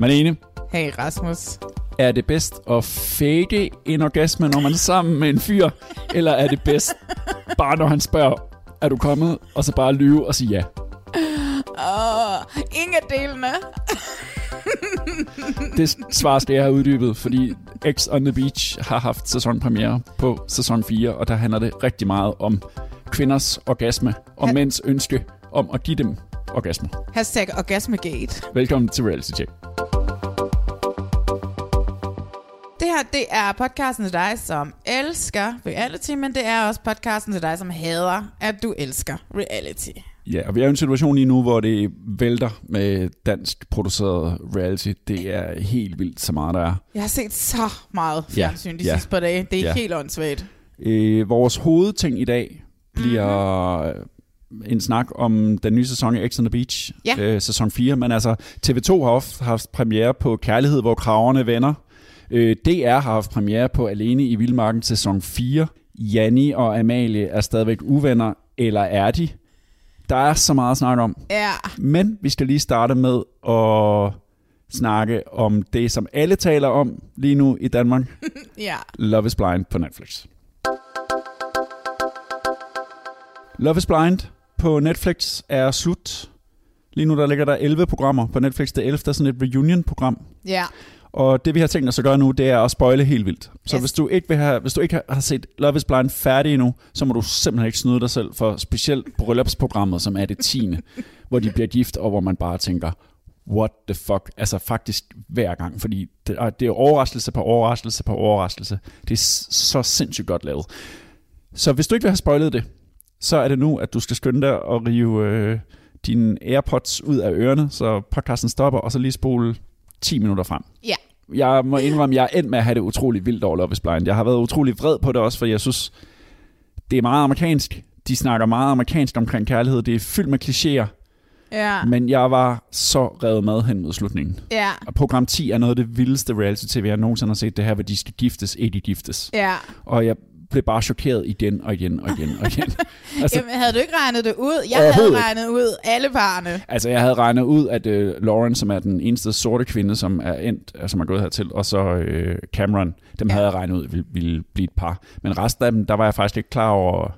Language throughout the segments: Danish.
Malene, Hey Rasmus. er det bedst at fake en orgasme, når man er sammen med en fyr? eller er det bedst, bare når han spørger, er du kommet, og så bare lyve og sige ja? Åh, ingen af delene. Det svar skal jeg have uddybet, fordi X on the Beach har haft sæsonpremiere på sæson 4, og der handler det rigtig meget om kvinders orgasme og Ha- mænds ønske om at give dem orgasme. Hashtag Orgasmegate. Velkommen til Reality Check. Her, det er podcasten til dig, som elsker reality, men det er også podcasten til dig, som hader, at du elsker reality. Ja, og vi er i en situation lige nu, hvor det vælter med dansk produceret reality. Det er helt vildt så meget, der er. Jeg har set så meget fjernsyn de ja, sidste par dage. Det er ja. helt åndssvagt. Øh, vores hovedting i dag bliver mm-hmm. en snak om den nye sæson af X on the Beach, Ja. øh, sæson 4. Men altså, TV2 har ofte haft premiere på Kærlighed, hvor kraverne vender. Øh, DR har haft premiere på Alene i Vildmarken sæson 4. Janni og Amalie er stadigvæk uvenner, eller er de? Der er så meget at snakke om. Ja, Men vi skal lige starte med at snakke om det, som alle taler om lige nu i Danmark. ja. Love is Blind på Netflix. Love is Blind på Netflix er slut. Lige nu der ligger der 11 programmer på Netflix. Det 11. er sådan et reunion-program. Ja. Og det vi har tænkt os at gøre nu, det er at spoile helt vildt. Så Yes. hvis du ikke vil have, hvis du ikke har- set Love is Blind færdig endnu, så må du simpelthen ikke snyde dig selv for specielt bryllupsprogrammet, som er det tiende, hvor de bliver gift, og hvor man bare tænker, what the fuck? Altså faktisk hver gang, fordi det er, det er overraskelse på overraskelse på overraskelse. Det er så sindssygt godt lavet. Så hvis du ikke vil have spoilet det, så er det nu, at du skal skynde dig og rive øh, dine AirPods ud af ørerne, så podcasten stopper, og så lige spole 10 minutter frem. Ja. Jeg må indrømme, jeg er endt med at have det utrolig vildt over Love is Blind. Jeg har været utrolig vred på det også, for jeg synes, det er meget amerikansk. De snakker meget amerikansk omkring kærlighed. Det er fyldt med klichéer. Ja. Men jeg var så revet med hen mod slutningen. Ja. Og program 10 er noget af det vildeste reality-tv, jeg nogensinde har set. Det her, hvor de skal giftes, ikke de giftes. Ja. Og jeg blev bare chokeret igen og igen og igen og igen. altså, Jamen, havde du ikke regnet det ud? Jeg havde regnet ud alle parerne. Altså, jeg havde regnet ud, at øh, Lauren, som er den eneste sorte kvinde, som er endt, øh, som er gået hertil, og så øh, Cameron, dem ja. havde jeg regnet ud ville, ville blive et par. Men resten af dem, der var jeg faktisk ikke klar over,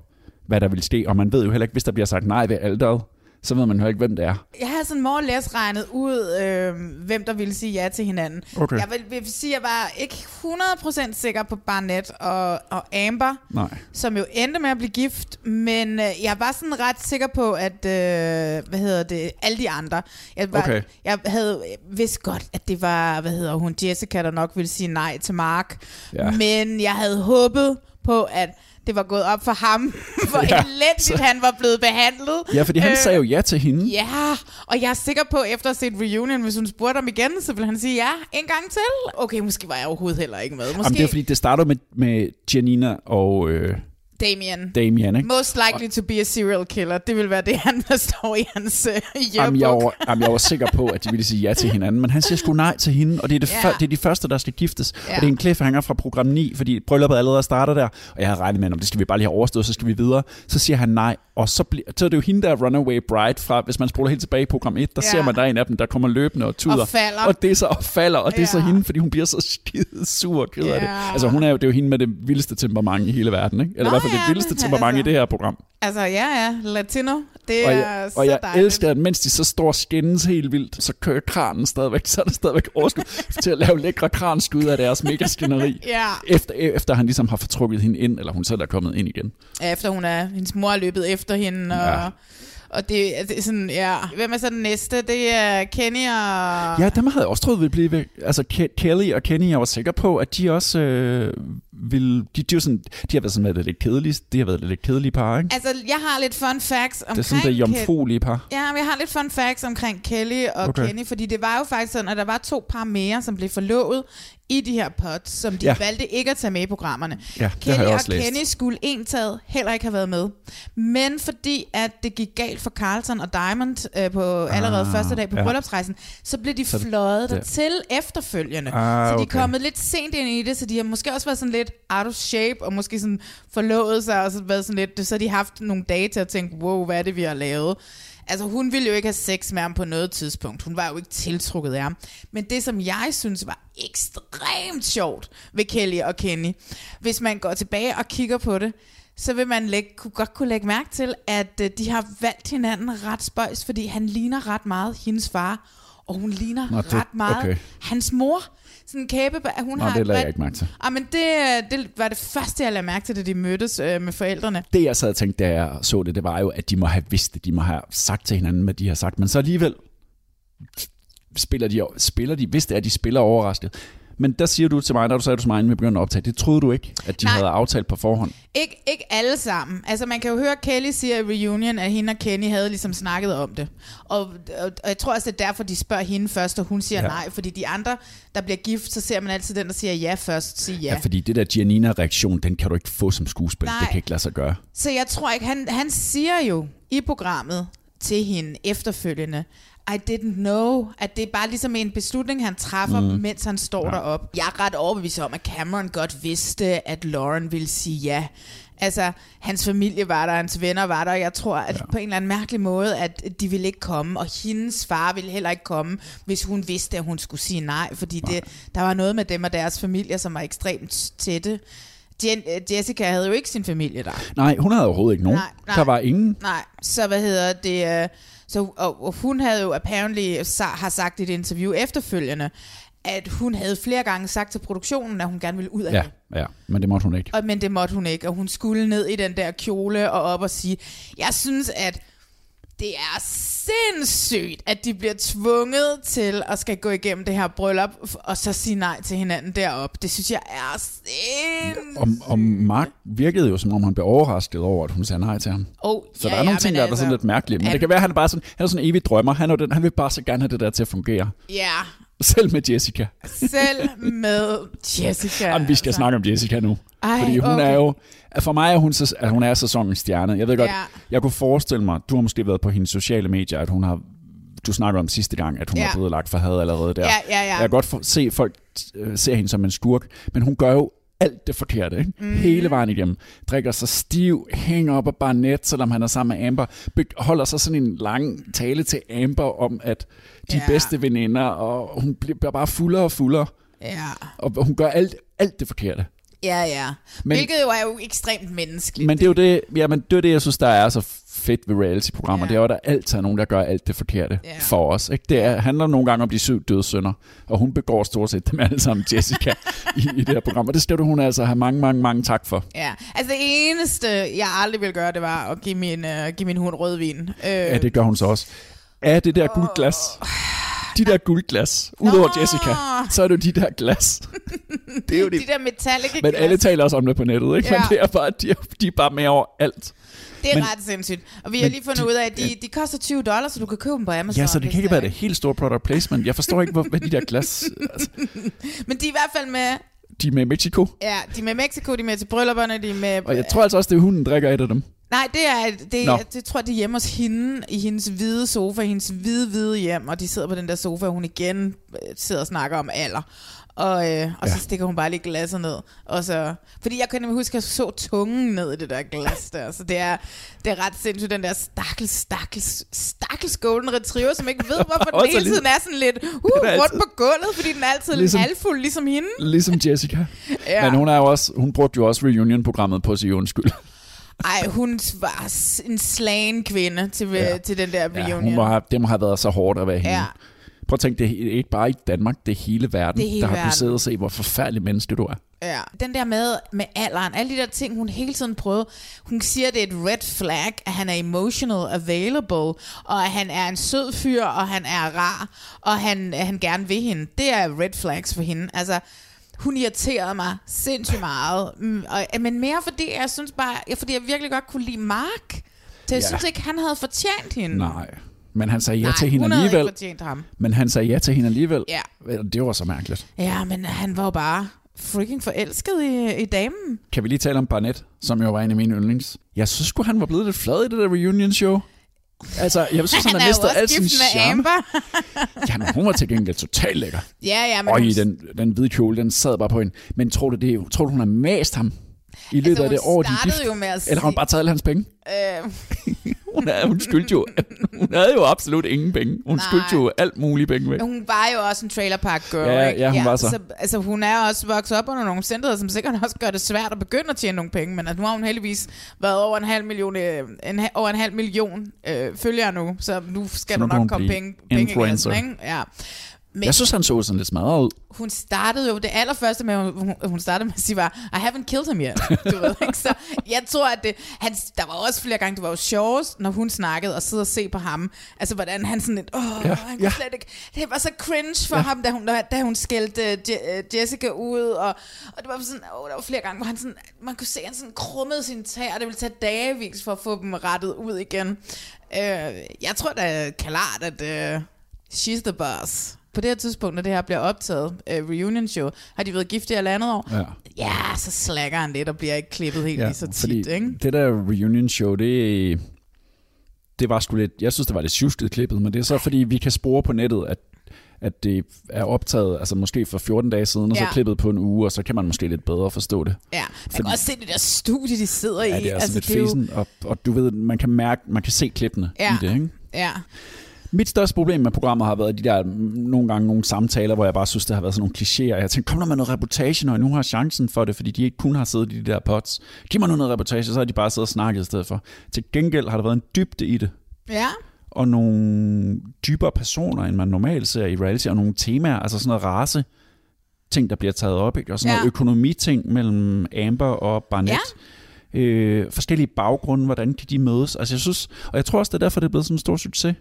hvad der ville ske. Og man ved jo heller ikke, hvis der bliver sagt nej ved alderet, så ved man jo ikke, hvem det er. Jeg havde sådan more or less regnet ud, øh, hvem der ville sige ja til hinanden. Okay. Jeg vil, vil sige, at jeg var ikke 100% sikker på Barnett og, og Amber, Nej. som jo endte med at blive gift, men øh, jeg var sådan ret sikker på, at, øh, hvad hedder det, alle de andre. Jeg, var, Okay. jeg havde vidst godt, at det var, hvad hedder hun, Jessica, der nok ville sige nej til Mark. Ja. Men jeg havde håbet på, at det var gået op for ham, hvor ja, elendigt så- han var blevet behandlet. Ja, fordi han Øh, sagde jo ja til hende. Ja, og jeg er sikker på, efter at set Reunion, hvis hun spurgte ham igen, så vil han sige ja en gang til. Okay, måske var jeg overhovedet heller ikke med. Måske Jamen, det er fordi, det starter med, med Janina og øh, Damien. Damien, ikke? Most likely to be a serial killer. Det vil være det, han der står i hans uh, Jamen, jeg, var, jamen, jeg var sikker på, at de ville sige ja til hinanden, men han siger sgu nej til hende, og det er, det, Ja. ja. det er de første, der skal giftes. Ja. Og det er en cliffhanger fra program 9, fordi brylluppet allerede starter der, og jeg havde regnet med, om det skal vi bare lige have overstået, så skal vi videre. Så siger han nej, og så, bliver, så er det jo hende, der er runaway bride fra, hvis man spoler helt tilbage i program 1, der ja. ser man, der er en af dem, der kommer løbende og tuder. Og falder. Og det er så, og falder, og det er så hende, fordi hun bliver så skide sur og ked af det. Altså hun er jo, det er jo hende med det vildeste temperament i hele verden, ikke? Eller Nå i hvert det ja, vildeste men temperament i altså- det her program. Altså, ja, ja. Latino. Det Og er jeg, så og jeg dejligt. elsker, at mens de så står og skændes helt vildt, så kører kranen stadigvæk, så er der stadigvæk overskud til at lave lækre kranskud af deres mega skænderi. Ja. Efter, efter han ligesom har fortrukket hende ind, eller hun selv er kommet ind igen. Efter hun er, hendes mor er løbet efter hende, og, Ja. og det, det er sådan, ja. Hvem er så den næste? Det er Kenny og... Ja, dem havde jeg også troet ville blive væk. Altså Ke- Kelly og Kenny, jeg var sikker på, at de også øh, ville... De, de, er sådan, de har været sådan været lidt kedelige, de har været lidt kedelige par, ikke? Altså, jeg har lidt fun facts omkring... Det er sådan det jomfruelige par. Ja, men jeg har lidt fun facts omkring Kelly og Okay. Kenny, fordi det var jo faktisk sådan, at der var to par mere, som blev forlovet i de her pods, som de Ja. valgte ikke at tage med i programmerne. Ja, Kelly og læst. Kenny skulle entaget heller ikke have været med. Men fordi at det gik galt for Carlton og Diamond øh, på allerede Ah, første dag på ja. bryllupsrejsen, så blev de Så fløjet dertil efterfølgende. Ah, så de er okay. kommet lidt sent ind i det, så de har måske også været sådan lidt out of shape, og måske sådan forlovet sig, og så været sådan lidt, så har de haft nogle dage til at tænke, wow, hvad er det, vi har lavet? Altså, hun ville jo ikke have sex med ham på noget tidspunkt. Hun var jo ikke tiltrukket af ham. Men det, som jeg synes var ekstremt sjovt ved Kelly og Kenny, hvis man går tilbage og kigger på det, så vil man lægge, kunne godt kunne lægge mærke til, at øh, de har valgt hinanden ret spøjs, fordi han ligner ret meget hendes far, og hun ligner Nå, det- ret meget okay. hans mor. Sådan en kæbe, hun Nå, har det et lagde jeg ikke mærke til. Ah, men det, det var det første, jeg lagde mærke til, da de mødtes øh, med forældrene. Det jeg sad og tænkte, da jeg så det, det var jo, at de må have vidst det. De må have sagt til hinanden, hvad de har sagt. Men så alligevel spiller de, spiller de hvis det er, at de spiller overrasket. Men der siger du til mig, da du sagde du til mig, inden vi begyndte at optage, det troede du ikke, at de Nej. havde aftalt på forhånd. Ikke, ikke alle sammen. Altså man kan jo høre, Kelly siger i Reunion, at hende og Kenny havde ligesom snakket om det. Og, og, og jeg tror også, det er derfor, de spørger hende først, og hun siger Ja. nej. Fordi de andre, der bliver gift, så ser man altid den, der siger ja først, sige ja. Ja, fordi det der Giannina-reaktion, den kan du ikke få som skuespil. Nej. Det kan ikke lade sig gøre. Så jeg tror ikke, han, han siger jo i programmet til hende efterfølgende, I didn't know, at det er bare ligesom en beslutning, han træffer, mm. mens han står ja. deroppe. Jeg er ret overbevist om, at Cameron godt vidste, at Lauren ville sige ja. Altså, hans familie var der, hans venner var der, og jeg tror, at ja. på en eller anden mærkelig måde, at de ville ikke komme, og hendes far ville heller ikke komme, hvis hun vidste, at hun skulle sige nej, fordi det, der var noget med dem og deres familier, som var ekstremt tætte. Jen, Jessica havde jo ikke sin familie der. Nej, hun havde overhovedet ikke nogen. Nej, nej. Der var ingen. Nej, så hvad hedder det? øh, Så, og, og hun havde jo apparently sa- har sagt i et interview efterfølgende, at hun havde flere gange sagt til produktionen, at hun gerne ville ud af Ja, det. ja, men det måtte hun ikke. Og, men det måtte hun ikke, og hun skulle ned i den der kjole og op og sige, jeg synes, at det er sindssygt, at de bliver tvunget til at skal gå igennem det her bryllup, og så sige nej til hinanden deroppe. Det synes jeg er sindssygt. Og, og Mark virkede jo, som om han blev overrasket over, at hun sagde nej til ham. Oh, Så ja, der er nogle ting, der er sådan lidt mærkelige. Men det kan være, at han er bare sådan, han er sådan en evig drømmer. Han, er den, han vil bare så gerne have det der til at fungere. Ja, Selv med Jessica. selv med Jessica. Jamen, vi skal altså. snakke om Jessica nu. Ej, fordi hun okay. er jo... For mig er hun, så, at hun er sæsonens stjerne. Jeg ved godt, Ja. jeg kunne forestille mig, du har måske været på hendes sociale medier, at hun har... Du snakker om sidste gang, at hun Ja. har blevet lagt for had allerede der. Ja, ja, ja. Jeg kan godt for, se, folk øh, ser hende som en skurk, men hun gør jo alt det forkerte, ikke? Mm. Hele vejen igennem. Drikker sig stiv, hænger op af barnet, selvom han er sammen med Amber. Be- holder sig sådan en lang tale til Amber om, at de Ja. bedste veninder, og hun bliver bare fuldere og fuldere. Ja, Og hun gør alt, alt det forkerte. ja, ja. Men- Men, Hvilket jo er jo ekstremt menneskeligt. Men det er jo det, ja, men det, er det jeg synes, der er så fedt ved reality-programmer. Ja. Det er jo, at der altid er nogen, der gør alt det forkerte Ja. for os. Ikke? Det er, handler nogle gange om de syv dødssynder, og hun begår stort set dem alle sammen, Jessica, i, i det her program. Og det skal du hun altså have mange, mange, mange tak for. Ja, altså det eneste, jeg aldrig ville gøre, det var at give min, uh, give min hund rødvin. Uh, Ja, det gør hun så også. Er det der guldglas? De der guldglas, udover Nå. Jessica, så er det jo de der glas. det er jo de det. der metallic Men alle taler også om det på nettet, ikke? Men Ja. det er bare, de er, de er bare med over alt. Det er men- ret sindssygt. Og vi har men lige fundet de- ud af, at de, de koster 20 dollars, så du kan købe dem på Amazon. Ja, så det kan ikke være det helt store product placement. Jeg forstår ikke, hvor, hvad de der glas... Altså, Men de er i hvert fald med, de er med Mexico, ja, de er med Mexico, de er med til bryllupperne, de er med... og jeg tror altså også, det er hunden, der drikker et af dem. Nej, det er, det, Nå. er, det tror jeg, det er hjemme hos hende, i hendes hvide sofa, i hendes hvide, hvide hjem, og de sidder på den der sofa, og hun igen øh, sidder og snakker om alder. Og, øh, og ja. så stikker hun bare lige glasset ned. Og så, fordi jeg kan nemlig huske, at jeg så tungen ned i det der glas der. Så det er, det er ret sindssygt, den der stakkels, stakkels, stakkels golden retriever, som ikke ved, hvorfor den hele lidt- tiden er sådan lidt uh, rundt altid- på gulvet, fordi den er altid Ligesom- ligesom, halvfuld, ligesom hende. Ligesom Jessica. Ja. Men hun, er jo også, hun brugte jo også reunion-programmet på sige undskyld. Ej, hun var en slagen kvinde til, ja. Ja. til den der Ja, reunion. hun må have, det må have været så hårdt at være hende. Ja. Prøv at tænke, det er ikke bare i Danmark, det er hele verden, Det er hele der har verden. placeret sig i, hvor forfærdelig menneske du er. Ja. Den der med, med alderen, alle de der ting, hun hele tiden prøvede. Hun siger, det er et red flag, at han er emotional available, og at han er en sød fyr, og han er rar, og han, han gerne vil hende. Det er red flags for hende. Altså, hun irriterede mig sindssygt meget. Mm, og, men mere fordi, jeg synes bare, fordi jeg virkelig godt kunne lide Mark. Så jeg Ja. synes ikke, han havde fortjent hende. Nej. Men han sagde ja Nej, til hende alligevel. ikke fortjent ham. Men han sagde ja til hende alligevel. Ja. Det var så mærkeligt. Ja, men han var jo bare freaking forelsket i, i damen. Kan vi lige tale om Barnett, som jo var en af mine yndlings? Jeg synes sgu, han var blevet lidt flad i det der reunion show. Altså, jeg synes, han, Han har er mistet al sin charme. Ja, men hun var til gengæld totalt lækker. Ja, ja, men Og i den, den hvide kjole, den sad bare på hende. Men tror du, det, tror du hun har mast ham i løbet altså, af det år, de er gift? jo med at Eller har hun bare taget alle hans penge? Øh, Hun, er, hun skyldte jo, hun havde jo absolut ingen penge. Hun Nej. skyldte jo alt muligt penge væk. hun var jo også en trailer park girl, Ja, ikke? ja, hun var så. så. Altså, hun er også vokset op under nogle omstændigheder, som sikkert også gør det svært at begynde at tjene nogle penge, men at nu har hun heldigvis været over en halv million, øh, en, over en halv million øh, følgere nu, så nu skal Så nu der nok komme penge, penge influencer. ikke? Ja. Men Jeg synes, han så sådan lidt smadret ud. hun startede jo, det allerførste med, hun, hun startede med at sige var, I haven't killed him yet. Du ved, ikke? Så jeg tror, at det, han, der var også flere gange, det var jo sjovest, når hun snakkede og sidde og se på ham. Altså, hvordan han sådan lidt, åh, Ja, ja, han ja. slet ikke. Det var så cringe for ja. ham, da hun, da, da hun skældte Je, øh, Jessica ud, og, og det var sådan, åh, der var flere gange, hvor han sådan, man kunne se, at han sådan krummede sine tæer, og det ville tage dagevis for at få dem rettet ud igen. Øh, jeg tror da klart, at øh, she's the boss. På det her tidspunkt, når det her bliver optaget, øh, reunion show, har de været gift i halvandet år. Ja. Ja, så slækker han lidt og bliver ikke klippet helt ja, lige så tit, ikke? det der reunion show, det, det var sgu lidt, jeg synes, det var lidt sjusket klippet, men det er så, fordi vi kan spore på nettet, at, at det er optaget, altså måske for 14 dage siden, og så Ja. klippet på en uge, og så kan man måske lidt bedre forstå det. Ja, man Fordi- kan også se det der studie, de sidder Ja, i. det er altså lidt det er jo- fesen, og, og du ved, man kan mærke, man kan se klippene Ja. i det, ikke? Ja, Mit største problem med programmet har været de der mm, nogle gange nogle samtaler, hvor jeg bare synes, det har været sådan nogle klichéer. Jeg tænkte, kom der med noget reputation, når jeg nu har chancen for det, fordi de ikke kun har siddet i de der pots. Giv mig nu noget reputation, så har de bare siddet og snakket i stedet for. Til gengæld har der været en dybde i det, ja. og nogle dybere personer, end man normalt ser i reality, og nogle temaer, altså sådan noget race ting, der bliver taget op, ikke? og sådan Ja. noget økonomiting mellem Amber og Barnett. Ja. Øh, forskellige baggrunde, hvordan kan de mødes. Altså jeg synes, og jeg tror også, det er derfor, det er blevet sådan en stor succes.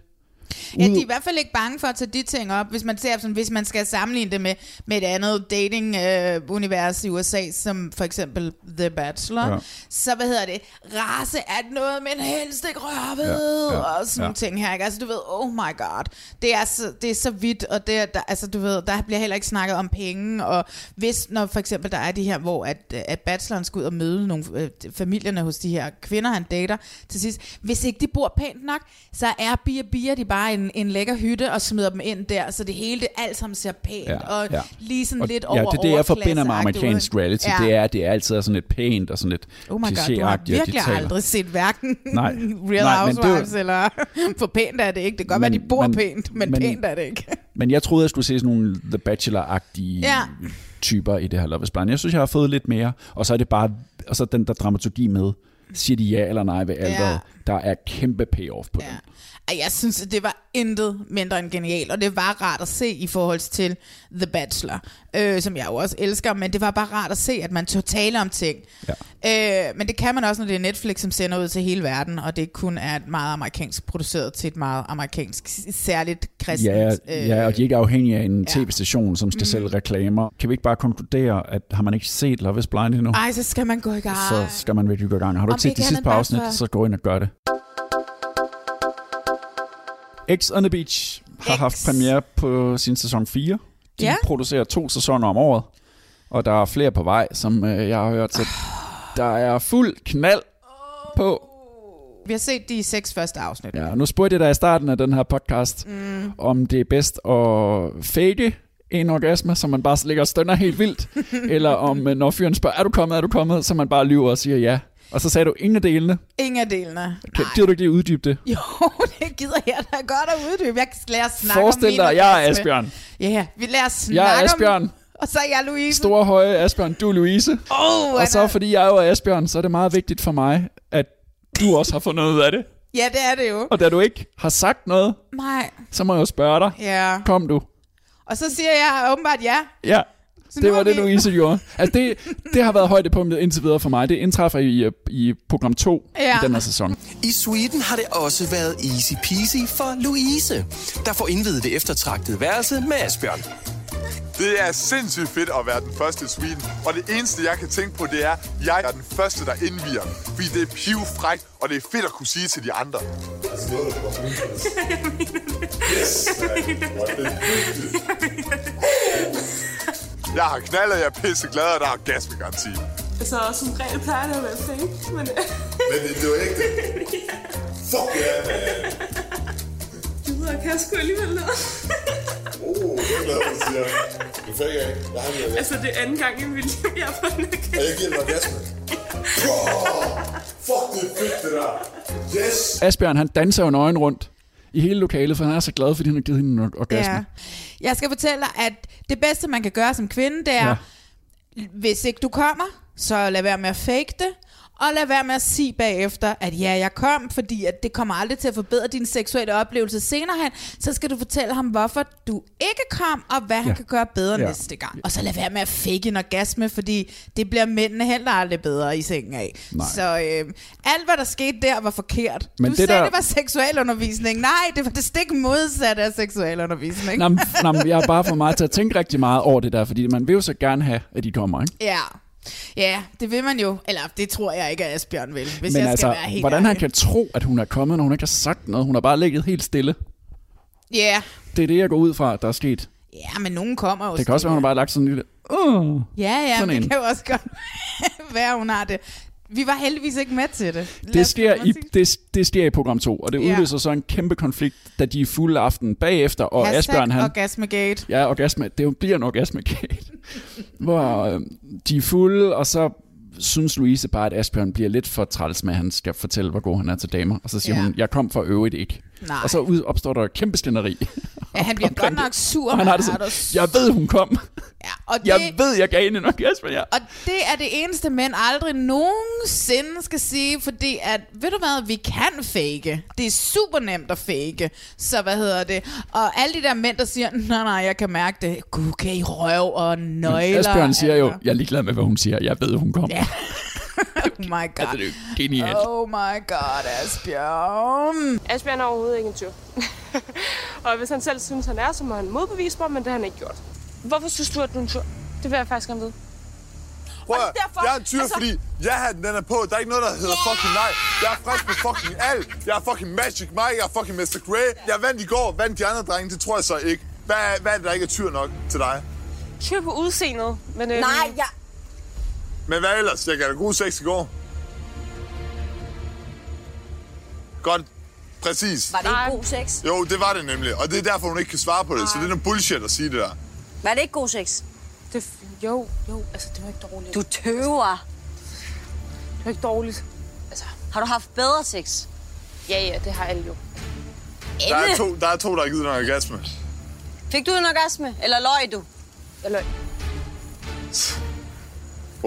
Ja, de er i hvert fald ikke bange for at tage de ting op, hvis man ser sådan, hvis man skal sammenligne det med, med et andet dating-univers i USA, som for eksempel The Bachelor. Ja. Så hvad hedder det? Race er noget, man helst ikke rører ved, Ja, ja, og sådan ja. nogle ting her. Ikke? Altså du ved, oh my god, det er så, det er så vidt, og det er, der, altså du ved, der bliver heller ikke snakket om penge, og hvis, når for eksempel der er de her, hvor at, at bacheloren skal ud og møde nogle øh, familierne hos de her kvinder, han dater til sidst, hvis ikke de bor pænt nok, så er bier bier de bare en, en lækker hytte og smider dem ind der, så det hele, det alt sammen ser pænt, Ja, og ja. lige sådan Og, lidt over ja, det er det, jeg forbinder med amerikansk reality. Ja. Det er, det er altid sådan lidt pænt og sådan lidt Oh my god, du har at virkelig aldrig set hverken Nej. Real Nej, Housewives var- eller for pænt er det ikke. Det kan godt Men- være, de bor men- pænt, men, men- pænt er det ikke. Men jeg troede, jeg skulle se sådan nogle The Bachelor-agtige Ja. typer i det her Love is Blind. Jeg synes, jeg har fået lidt mere. Og så er det bare, og så den der dramaturgi med, siger de ja eller nej ved alderet. Ja. Der er kæmpe payoff på Ja. den. Jeg synes, det var intet mindre end genialt, og det var rart at se i forhold til The Bachelor, øh, som jeg jo også elsker, men det var bare rart at se, at man tog tale om ting. Ja. Øh, men det kan man også, når det er Netflix, som sender ud til hele verden, og det kun er et meget amerikansk produceret til et meget amerikansk, særligt kristent. Ja, ja, og de er ikke afhængige af en ja. Mm. tv-station, som skal sælge reklamer. Kan vi ikke bare konkludere, at har man ikke set Love is Blind endnu, Ej, så skal man gå i gang. så skal man virkelig gå i gang. Har du set de sidste par afsnit, for- så gå ind og gør det. X on the Beach har X. haft premiere på sin sæson 4. De Ja. producerer to sæsoner om året, og der er flere på vej, som øh, jeg har hørt. Så der er fuld knald på. Vi har set de seks første afsnit. Ja, nu spurgte jeg dig i starten af den her podcast, mm. om det er bedst at fake en orgasme, så man bare ligger og stønner helt vildt, eller om øh, når fyren spørger, er du kommet, er du kommet, så man bare lyver og siger ja. Og så sagde du ingen af delene. Ingen af delene. Kan, gider du ikke lige uddybe det? Jo, det gider jeg da godt at uddybe. Jeg skal lade os snakke Forestil om dig, jeg er. Asbjørn. Ja, vi lader os snakke Jeg er om- Asbjørn, og så er jeg Louise. Store høje Asbjørn, du er Louise. Oh, Og så fordi jeg jo er Asbjørn, så er det meget vigtigt for mig, at du også har fundet ud af det. Ja, det er det jo. Og da du ikke har sagt noget, Nej, så må jeg jo spørge dig. ja. Kom du. Og så siger jeg åbenbart ja. Ja, det var er det, Louise gjorde. Altså det, det har været højdepunktet indtil videre for mig. Det indtræffer i, øh, i program 2 Ja. i den her sæson. I Sweden har det også været easy peasy for Louise, der får indvidet det eftertragtede værelse med Asbjørn. Det er sindssygt fedt at være den første i Sweden. Og det eneste, jeg kan tænke på, det er, at jeg er den første, der indviger. Fordi det er pivfrækt, og det er fedt at kunne sige til de andre. Jeg har knaldet, jeg er pisseglad, og der er gas med garanti. Så som regel plejer det at være fake, men Men det, det var ikke Fuck ja, man. du ved, kan jeg sgu alligevel noget. Oh, det er glad, du siger. Du fik ikke. Jeg har lige altså, det er anden gang i mit liv, jeg har fået en orgasme. Jeg giver dig orgasme. Fuck, det er fedt, det der. Yes. Asbjørn, han danser jo nøgen rundt i hele lokalet, for han er så glad, fordi han har givet hende en orgasme. Ja. Jeg skal fortælle dig, at det bedste, man kan gøre som kvinde, det er, ja. hvis ikke du kommer, så lad være med at fake det, og lad være med at sige bagefter, at ja, jeg kom, fordi at det kommer aldrig til at forbedre din seksuelle oplevelse senere hen. Så skal du fortælle ham, hvorfor du ikke kom, og hvad ja. han kan gøre bedre ja. Næste gang. Og så lad være med at fake en orgasme, fordi det bliver mændene heller aldrig bedre i sengen af. Nej. Så øh, alt, hvad der skete der, var forkert. Men du det sagde, der- det var seksualundervisning. Nej, det var det stik modsatte af seksualundervisning. Nå, nå, jeg har bare for mig til at tænke rigtig meget over det der, fordi man vil jo så gerne have, at de kommer, ikke? Ja. Ja, det vil man jo. Eller det tror jeg ikke, at Asbjørn vil, hvis Men jeg altså, skal være helt hvordan han ærlig. kan tro, at hun er kommet, når hun ikke har sagt noget. Hun har bare ligget helt stille. Ja. Det er det, jeg går ud fra, der er sket. ja, men nogen kommer jo Det kan også være, hun har bare lagt sådan en lille... Uh, Ja, ja, sådan det en. kan jo også godt være, hun har det. Vi var heldigvis ikke med til det. Lad det, sker i, det, det sker i program 2, og det Ja. udløser så en kæmpe konflikt, da de er fulde aften bagefter, og Hashtag Asbjørn han... Orgasmegate. Ja, orgasme. Det bliver en orgasmegate. hvor øh, de er fulde, og så synes Louise bare, at Asbjørn bliver lidt for træls med, at han skal fortælle, hvor god han er til damer. Og så siger ja. hun, jeg kom for øvrigt ikke. Nej. Og så ud, opstår der kæmpe skænderi. Ja, han bliver godt nok sur. Og han har det men sådan, jeg ved, hun kom. Ja, og det, Jeg ved, jeg gav hende en orgasme, ja. Og det er det eneste, mænd aldrig nogensinde skal sige, fordi at, ved du hvad, vi kan fake. Det er super nemt at fake. Så hvad hedder det? Og alle de der mænd, der siger, nej, nej, jeg kan mærke det. Gud, kan I røv og nøgler? Asbjørn siger jo, jeg er ligeglad med, hvad hun siger. Jeg ved, hun kom. Ja. Oh my god. Altså, det er genialt. Oh my god, Asbjørn. Asbjørn er overhovedet ikke en tyr. og hvis han selv synes, han er, så må han modbevise mig, men det har han ikke gjort. Hvorfor synes du, at du er en tyr? Det vil jeg faktisk gerne vide. Prøv at, derfor- jeg er en tyr, altså- fordi jeg har den, den er på. Der er ikke noget, der hedder fucking nej. Jeg er frisk på fucking alt. Jeg er fucking Magic Mike, jeg er fucking Mr. Grey. Jeg vandt i går, vandt de andre drenge, det tror jeg så ikke. Hvad, er- hvad er det, der ikke er tyr nok til dig? Tyr på udseendet, men... Øhm, Nej, jeg... Men hvad ellers? Jeg gav dig god sex i går. Godt. Præcis. Var det Nej. ikke god sex? Jo, det var det nemlig. Og det er derfor, hun ikke kan svare på det. Så det er noget bullshit at sige det der. Var det ikke god sex? Det, jo, jo, altså det var ikke dårligt. Du tøver. Det var ikke dårligt. Altså, Har du haft bedre sex? ja, ja, det har alle jo. Der er to, der, er to, der har givet dig en orgasme. Fik du en orgasme, eller løg du? Eller, Prøv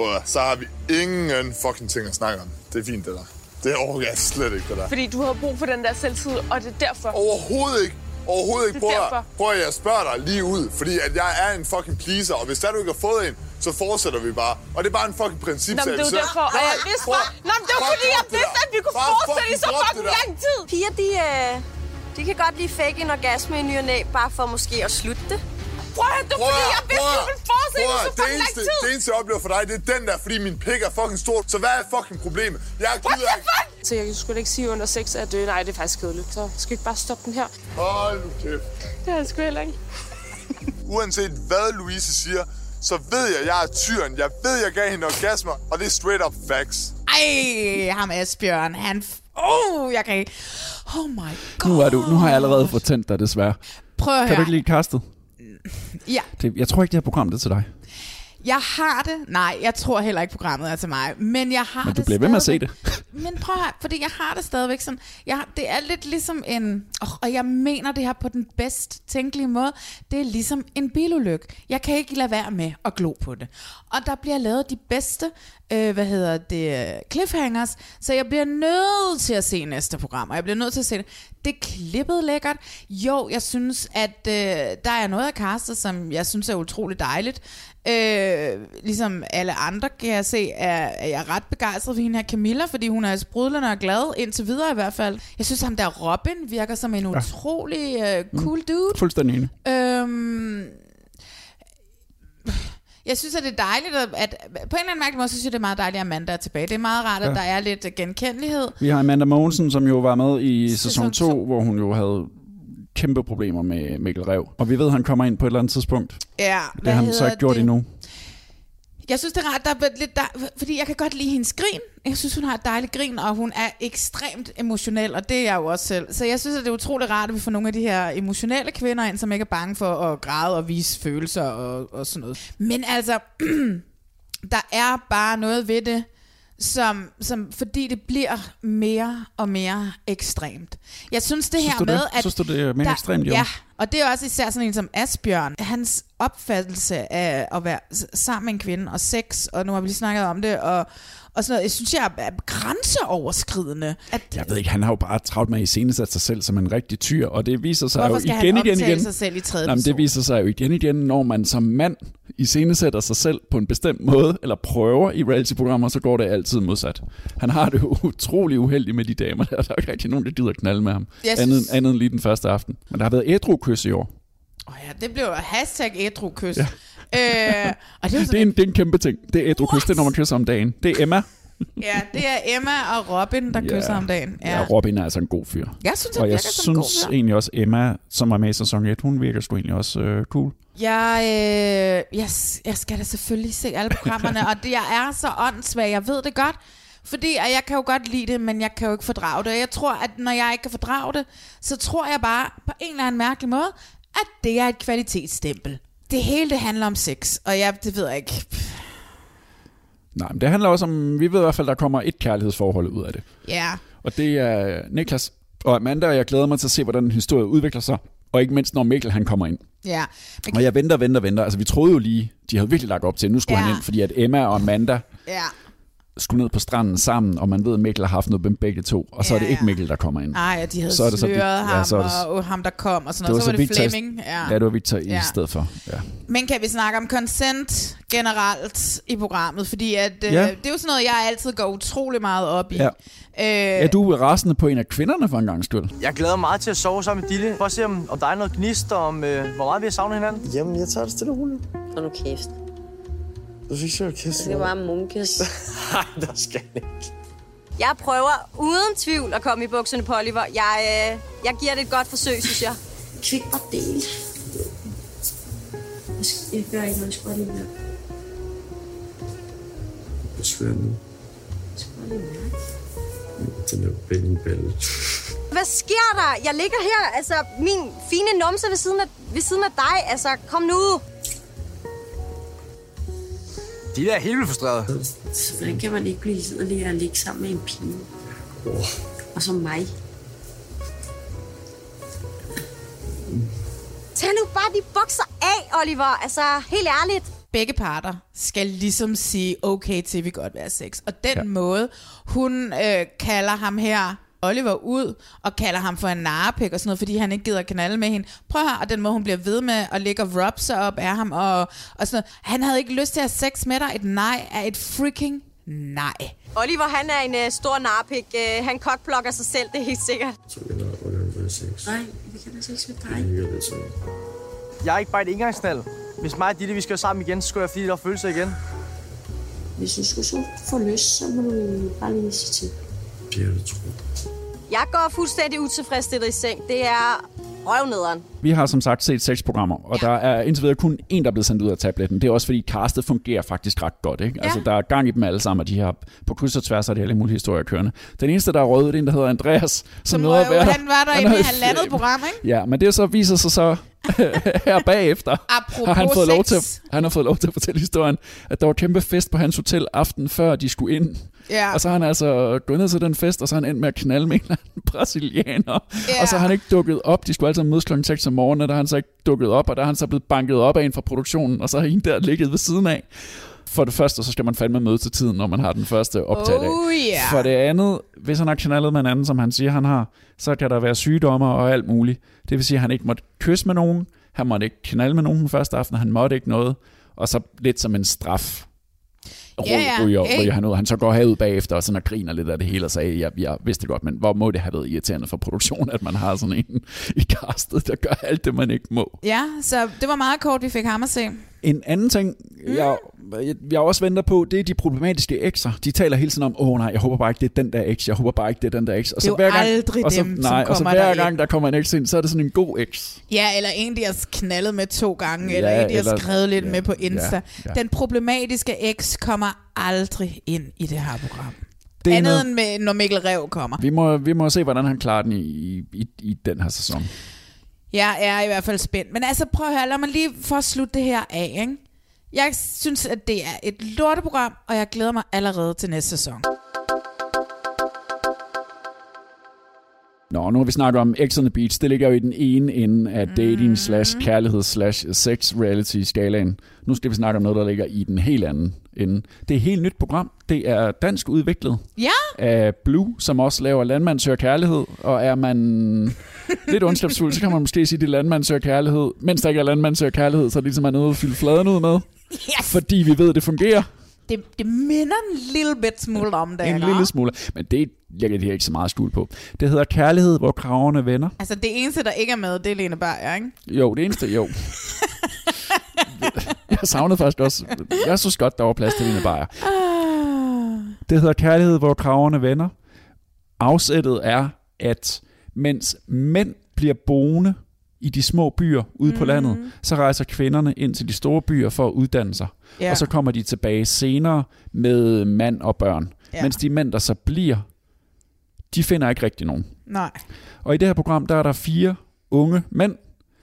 at, så har vi ingen fucking ting at snakke om. Det er fint, det der. Det overgår jeg slet ikke, det der. fordi du har brug for den der selvtid, og det er derfor. Overhovedet ikke. Overhovedet ikke. Prøv at, prøv at jeg spørger dig lige ud, fordi at jeg er en fucking pleaser, og hvis der du ikke har fået en, så fortsætter vi bare. Og det er bare en fucking princip. Nå, men det er jo derfor, og jeg Nej, vidste bare... Nå, men det var fordi, jeg vidste, at vi kunne Bare fortsætte i så fucking lang tid. Piger, de, øh, de kan godt lige fake en orgasme i ny og næ, bare for måske at slutte det. Prøv at det Prøv fordi, jeg vidste, du ville i at- så det fucking lang tid. det eneste, jeg oplever for dig, det er den der, fordi min pik er fucking stor. Så hvad er fucking problemet? Jeg What gider the fuck? Så jeg skulle ikke sige under sex, at øh, nej, det er faktisk kedeligt. Så skal vi ikke bare stoppe den her? Hold nu kæft. Det er sgu heller ikke. Uanset hvad Louise siger, så ved jeg, at jeg er tyren. Jeg ved, jeg gav hende orgasmer, og det er straight up facts. Ej, ham Asbjørn, han... Oh, jeg kan ikke... Oh my god. Nu, er du, nu har jeg allerede fået tændt dig, desværre. Prøv at Kan høre. du ikke lide castet? Ja, Det, jeg tror ikke, det her program det er til dig. Jeg har det. Nej, jeg tror heller ikke, programmet er til mig. Men jeg har Men du det bliver ved med at se det. Men prøv her, fordi jeg har det stadigvæk sådan. Jeg, har- det er lidt ligesom en... Oh, og jeg mener det her på den bedst tænkelige måde. Det er ligesom en bilulykke. Jeg kan ikke lade være med at glo på det. Og der bliver lavet de bedste, øh, hvad hedder det, øh, cliffhangers. Så jeg bliver nødt til at se næste program. Og jeg bliver nødt til at se det. Det klippet lækkert. Jo, jeg synes, at øh, der er noget af castet, som jeg synes er utroligt dejligt. Øh, ligesom alle andre kan jeg se, er, er jeg ret begejstret for hende her Camilla, fordi hun er sprudlende og glad, indtil videre i hvert fald. Jeg synes, ham der Robin virker som en Ja. utrolig øh, cool dude. Fuldstændig enig. Øhm, jeg synes, at det er dejligt, at, at på en eller anden mærkelig måde, så synes jeg, det er meget dejligt, at Amanda er tilbage. Det er meget rart, at Ja. der er lidt genkendelighed. Vi har Amanda Mogensen, som jo var med i Sæson sæson 2, hvor hun jo havde kæmpe problemer med Mikkel Rev. Og vi ved, at han kommer ind på et eller andet tidspunkt. Ja, Det har han så ikke gjort endnu. Jeg synes, det er rart, der er lidt der, fordi jeg kan godt lide hendes grin. Jeg synes, hun har et dejligt grin, og hun er ekstremt emotionel, og det er jeg jo også selv. Så jeg synes, at det er utroligt rart, at vi får nogle af de her emotionelle kvinder ind, som ikke er bange for at græde og vise følelser og, og sådan noget. Men altså, der er bare noget ved det, som, som, fordi det bliver mere og mere ekstremt. Jeg synes det Synes her du det? med, at... Synes du, det er mere ekstremt, jo? Ja, og det er også især sådan en som Asbjørn. Hans opfattelse af at være sammen med en kvinde og sex, og nu har vi lige snakket om det, og, og sådan noget, jeg synes, jeg er grænseoverskridende. At, Jeg ved ikke, han har jo bare travlt med at iscenesætte sig selv som en rigtig tyr, og det viser sig Hvorfor jo igen, han igen, igen. sig selv i tredje Jamen, det viser sig jo igen, igen, når man som mand iscenesætter sig selv på en bestemt måde, eller prøver i reality-programmer, så går det altid modsat. Han har det jo utrolig uheldigt med de damer der. Der er ikke rigtig nogen, der gider knalde med ham. Jeg Andet, synes- andet end lige den første aften. Men der har været ædru-kys i år. oh ja, det blev jo hashtag ædru-kys. Ja. Øh, og det er jo Det er, en, det er en kæmpe ting. Det er ædru-kys, det er, når man kysser om dagen. Det er Emma. ja, det er Emma og Robin, der kysser om dagen. Ja. ja, Robin er altså en god fyr. Jeg synes, og jeg en god synes fyr. egentlig også, Emma, som var med i sæson 1, hun virker sgu egentlig også øh, cool. Jeg, øh, jeg, jeg skal da selvfølgelig se alle programmerne, og det, jeg er så åndssvag, jeg ved det godt. Fordi at jeg kan jo godt lide det, men jeg kan jo ikke fordrage det. Og jeg tror, at når jeg ikke kan fordrage det, så tror jeg bare på en eller anden mærkelig måde, at det er et kvalitetsstempel. Det hele det handler om sex, og jeg, det ved jeg ikke. Nej, men det handler også om, vi ved i hvert fald, der kommer et kærlighedsforhold ud af det. Ja, Og det er Niklas og Amanda, og jeg glæder mig til at se, hvordan den historie udvikler sig. Og ikke mindst, når Mikkel han kommer ind. ja. Men, Og jeg venter, venter, venter. Altså, vi troede jo lige, de havde virkelig lagt op til, at nu skulle Ja. han ind, fordi at Emma og Amanda ja. Skulle ned på stranden sammen, og man ved, at Mikkel har haft noget med begge to, og så er det Ja, ikke ja. Mikkel, der kommer ind. Ej, og de havde Så er det så sløret Vic- ja, ham, så er det- og ham, der kom, og sådan Det noget. Så var det Victor- Flemming. Ja. Ja, det var Victor i Ja. stedet for. Ja. Men kan vi snakke om consent generelt i programmet? Fordi at, øh, Ja. det er jo sådan noget, jeg altid går utrolig meget op i. Ja. Øh, Er du rasende på en af kvinderne for en gang skyld? Jeg glæder mig meget til at sove sammen med Dille. For at se, om, om der er noget gnist, og om øh, hvor meget vi har savnet hinanden. Jamen, jeg tager det stille og roligt. Og nu kæft. Du fik sjovt kæft. Det skal bare munkes. Nej, der skal ikke. Jeg prøver uden tvivl at komme i bukserne på Oliver. Jeg, øh, jeg giver det et godt forsøg, synes jeg. Kvik og del. Jeg, skal, gør ikke noget, jeg skal bare lige. Jeg svær nu. Jeg skal bare lige mærke. Den der babyballe. Hvad sker der? Jeg ligger her, altså min fine numse ved siden af, ved siden af dig. Altså, kom nu. De er helt frustreret. Så hvordan kan man ikke blive sådan og ligge sammen med en pige? Oh. Og så mig. Tag nu bare de bukser af, Oliver. Altså, helt ærligt. begge parter skal ligesom sige, okay til, vi godt være sex. Og den ja. måde, hun øh, kalder ham her, Oliver, ud, og kalder ham for en narepik og sådan noget, fordi han ikke gider knalde med hende. Prøv her, og den måde, hun bliver ved med at ligge og rub sig op af ham, og, og sådan noget. Han havde ikke lyst til at have sex med dig. Et nej er et freaking nej. Oliver, han er en uh, stor narpik. Uh, han kokblokker sig selv, det er helt sikkert. Så vil jeg nok gerne være sex. Nej, vi kan da sex med Det dig. Jeg er ikke bare et engangsnal. Hvis mig og Ditte, vi skal sammen igen, så skulle jeg fordi, der er følelser igen. Hvis du skulle så få lyst, så må du bare lige sige til. Bliver det tro. Jeg går fuldstændig utilfredsstillet i seng. Det er røvnederen. Vi har som sagt set seks programmer, og ja. der er indtil videre kun en, der er blevet sendt ud af tabletten. Det er også fordi castet fungerer faktisk ret godt. Ikke? Ja. Altså, der er gang i dem alle sammen, og de har på kryds og tværs af det alle mulige historier kørende. Den eneste, der er røget, det er en, der hedder Andreas, som, Som være der. han var der i halvandet program, ikke? Ja, men det så viser sig så, her bagefter Apropos har han fået, lov til, sex. han har fået lov til at fortælle historien, at der var kæmpe fest på hans hotel aften før de skulle ind. Ja. Og så har han altså gået ned til den fest, og så har han endt med at knalde med en eller anden brasilianer. Ja. Og så har han ikke dukket op. De skulle altså mødes klokken 6 om morgenen, og der har han så ikke dukket op, og der har han så blevet banket op af en fra produktionen, og så har en der ligget ved siden af. For det første, så skal man fandme møde til tiden, når man har den første optag af. Oh, yeah. For det andet, hvis han har knaldet med en anden, som han siger, han har, så kan der være sygdommer og alt muligt. Det vil sige, at han ikke måtte kysse med nogen, han måtte ikke knalde med nogen den første aften, han måtte ikke noget, og så lidt som en straf. Ja, ja. Ryger, Hey. ryger han ud. Han så går herud bagefter og sådan og griner lidt af det hele og sagde, jeg, jeg vidste godt, men hvor må det have været irriterende for produktionen, at man har sådan en i castet, der gør alt det, man ikke må. Ja, så det var meget kort, vi fik ham at se. En anden ting, jeg, jeg, jeg også venter på, det er de problematiske ekser. De taler hele tiden om, åh oh, nej, jeg håber bare ikke, det er den der eks. Jeg håber bare ikke, det er den der eks. Og Det er jo hver gang, aldrig og så, dem, nej, og så hver derind. gang, der kommer en eks ind, så er det sådan en god eks. Ja, eller en, de har knaldet med to gange, Ja, eller en, de har eller- skrevet lidt ja, med på Insta. ja, ja. Den problematiske eks kommer aldrig ind i det her program. Det er Andet noget- end med, når Mikkel Rev kommer. Vi må, vi må se, hvordan han klarer den i, i, i, den her sæson. Jeg er i hvert fald spændt. Men altså, prøv at høre, lad mig lige få slutte det her af, ikke? Jeg synes, at det er et lorteprogram, og jeg glæder mig allerede til næste sæson. Nå, nu har vi snakket om X on the Beach. Det ligger jo i den ene ende af Mm. dating slash kærlighed slash sex reality skalaen. Nu skal vi snakke om noget, der ligger i den helt anden ende. Det er et helt nyt program. Det er dansk udviklet Ja, af Blue, som også laver Landmand søger kærlighed. Og er man lidt ondskabsfuld, så kan man måske sige, at det er Landmand søger kærlighed. Mens der ikke er Landmand søger kærlighed, så er det ligesom er noget at fylde fladen ud med. Yes. Fordi vi ved, at det fungerer. det, det minder en lille bit smule om det, En ikke? lille smule. Men det lægger de ikke så meget skjul på. Det hedder Kærlighed, hvor kraverne vender. Altså, det eneste, der ikke er med, det er Lene Beyer, ikke? Jo, det eneste, jo. jeg savnede faktisk også... Jeg synes godt, der var plads til Line Beyer. Det hedder Kærlighed, hvor kraverne vender. Afsættet er, at mens mænd bliver boende i de små byer ude på Mhm. landet, så rejser kvinderne ind til de store byer for at uddanne sig. Ja. Og så kommer de tilbage senere med mand og børn. Ja. Mens de mænd, der så bliver, de finder ikke rigtig nogen. Nej. Og i det her program, der er der fire unge mænd.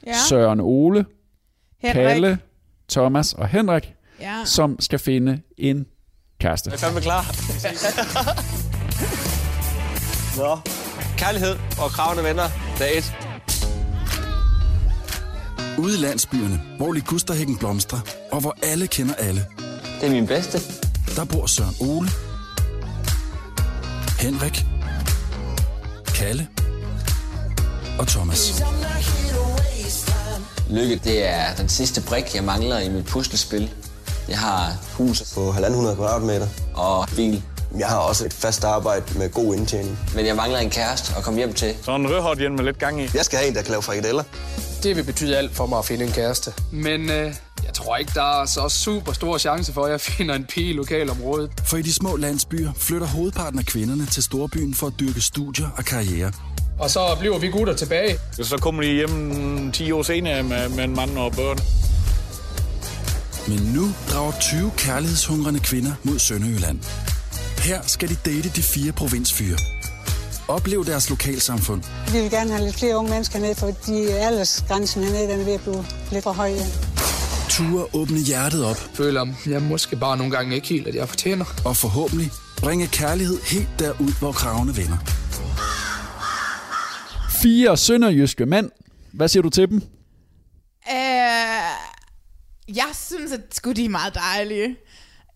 Ja. Søren Ole, Henrik. Kalle, Thomas og Henrik, Ja. som skal finde en kæreste. Jeg er fandme klar. Nå. Kærlighed og kravende venner. Dag 1. Ude i landsbyerne, hvor ligusterhækken blomstrer, og hvor alle kender alle. Det er min bedste. Der bor Søren Ole, Henrik, Kalle og Thomas. Lykke, det er den sidste brik, jeg mangler i mit puslespil. Jeg har hus på 1.500 kvadratmeter. og bil, Jeg har også et fast arbejde med god indtjening. men jeg mangler en kæreste at komme hjem til. Så en rødhård igen med lidt gang i. Jeg skal have en, der kan lave frikadeller. Det vil betyde alt for mig at finde en kæreste. Men øh, jeg tror ikke, der er så super stor chance for, at jeg finder en pige i lokalområdet. For i de små landsbyer flytter hovedparten af kvinderne til storbyen for at dyrke studier og karriere. Og så bliver vi gutter tilbage. Så kommer de hjem 10 år senere med, med en mand og børn. Men nu drager 20 kærlighedshungrende kvinder mod Sønderjylland. Her skal de date de fire provinsfyre. Oplev deres lokalsamfund. Vi vil gerne have lidt flere unge mennesker ned, for de aldersgrænsen hernede den er ved at blive lidt for høj. Ja. Ture åbne hjertet op. Føler jeg måske bare nogle gange ikke helt, at jeg fortjener. Og forhåbentlig bringe kærlighed helt derud, hvor kravene vender. Fire sønderjyske mænd. Hvad siger du til dem? Øh, jeg synes, at sgu de er meget dejlige.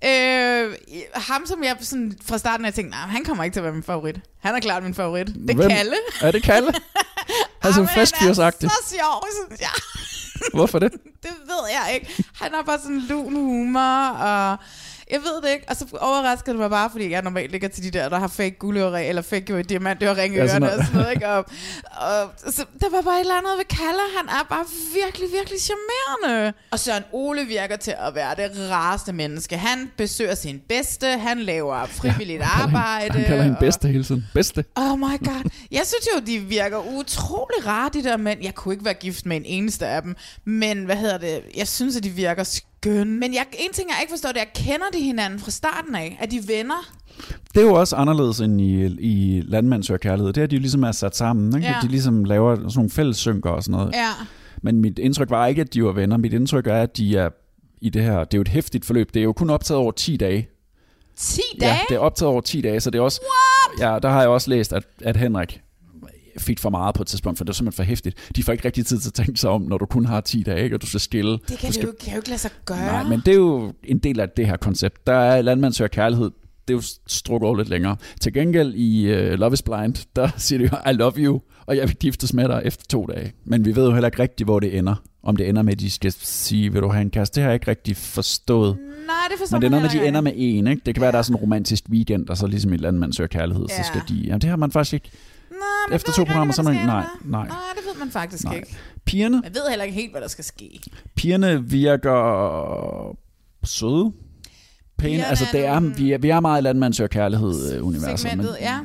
Øh, ham, som jeg sådan fra starten af tænkte, nej, han kommer ikke til at være min favorit. Han er klart min favorit. Det er Hvem? Kalle. Er det Kalle? Han er sådan frisk Han er fyrsagtig. så sjov, synes jeg. Hvorfor det? Det ved jeg ikke. Han har bare sådan lun humor, og jeg ved det ikke. Og så overraskede det mig bare, fordi jeg normalt ligger til de der, der har fake guldører, eller fake jo diamantører i Ja, ørerne noget. og sådan noget, ikke? Og, og, så der var bare et eller andet ved Kalle. Han er bare virkelig, virkelig charmerende. Og Søren Ole virker til at være det rareste menneske. Han besøger sin bedste, han laver frivilligt arbejde. Han kalder hende og- bedste hele tiden. Bedste. Oh my god. Jeg synes jo, de virker utrolig rare, de der mænd. Jeg kunne ikke være gift med en eneste af dem. Men hvad hedder det? Jeg synes, at de virker skønne. Men jeg, en ting, jeg ikke forstår, det er, kender de hinanden fra starten af? Er de venner? Det er jo også anderledes end i, i Landmand søger kærlighed. Det er, at de jo ligesom er sat sammen. Ikke? Ja. De ligesom laver sådan nogle fællessynker og sådan noget. Ja. Men mit indtryk var ikke, at de var venner. Mit indtryk er, at de er i det her... Det er jo et hæftigt forløb. Det er jo kun optaget over 10 dage. 10 dage? Ja, det er optaget over 10 dage, så det er også... What? Ja, der har jeg også læst, at, at Henrik fik for meget på et tidspunkt, for det var simpelthen for hæftigt. De får ikke rigtig tid til at tænke sig om, når du kun har 10 dage, ikke, og du skal skille. Det kan, du skal... jo, kan jo ikke lade sig gøre. Nej, men det er jo en del af det her koncept. Der er landmand søger kærlighed. Det er jo strukket over lidt længere. Til gengæld i uh, Love is Blind, der siger de jo, I love you, og jeg vil giftes med dig efter to dage. Men vi ved jo heller ikke rigtigt, hvor det ender. Om det ender med, at de skal sige, vil du have en kæreste? Det har jeg ikke rigtig forstået. Nej, det forstår Men det er man noget med, at de ender med en. Ikke? Det kan være, at der er sådan en romantisk weekend, og så ligesom i landmand søger kærlighed, så skal de... Ja, det har man faktisk ikke. Nej, Efter to programmer, så man ikke... Nej, nej. Nej, det ved man faktisk Nej. ikke. Pigerne, Man ved heller ikke helt, hvad der skal ske. pigerne virker søde. Pæne. Pigerne Altså, det er vi, er, vi er meget landmand søger kærlighed-universet. Segmentet, ja.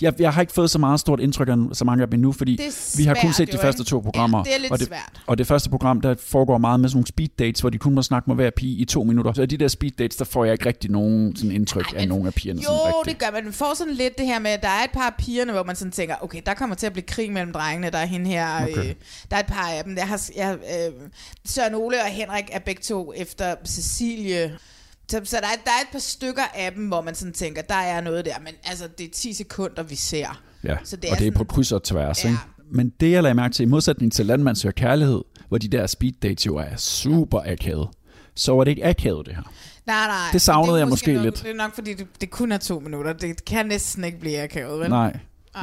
jeg, jeg har ikke fået så meget stort indtryk af så mange af dem endnu, fordi er vi har kun svært set de første to programmer. Ja, det er lidt og det, svært. Og det første program, der foregår meget med sådan nogle speed dates, hvor de kun må snakke med hver pige i to minutter. Så de der speed dates, der får jeg ikke rigtig nogen sådan indtryk af nogen af pigerne. sådan Jo, rigtig. det gør man. Man får sådan lidt det her med, at der er et par af pigerne, hvor man sådan tænker, okay, der kommer til at blive krig mellem drengene. Der er hende her, Okay. okay. øh, der er et par af dem. Jeg har, jeg, øh, Søren Ole og Henrik er begge to efter Cecilie. Så, så der, er, der er et par stykker af dem, hvor man sådan tænker, der er noget der. Men altså, det er 10 sekunder, vi ser. Ja, Så det det og er det er sådan- på kryds og tværs. Ja. Ikke? Men det, jeg lagde mærke til, i modsætning til Landmand søger kærlighed, hvor de der speed dates jo er super akavet, så var det ikke akavet, det her. Nej, nej. Det savnede er jeg måske nok, lidt. Det er nok, fordi det, det kun er to minutter. Det kan næsten ikke blive akavet, vel? Nej.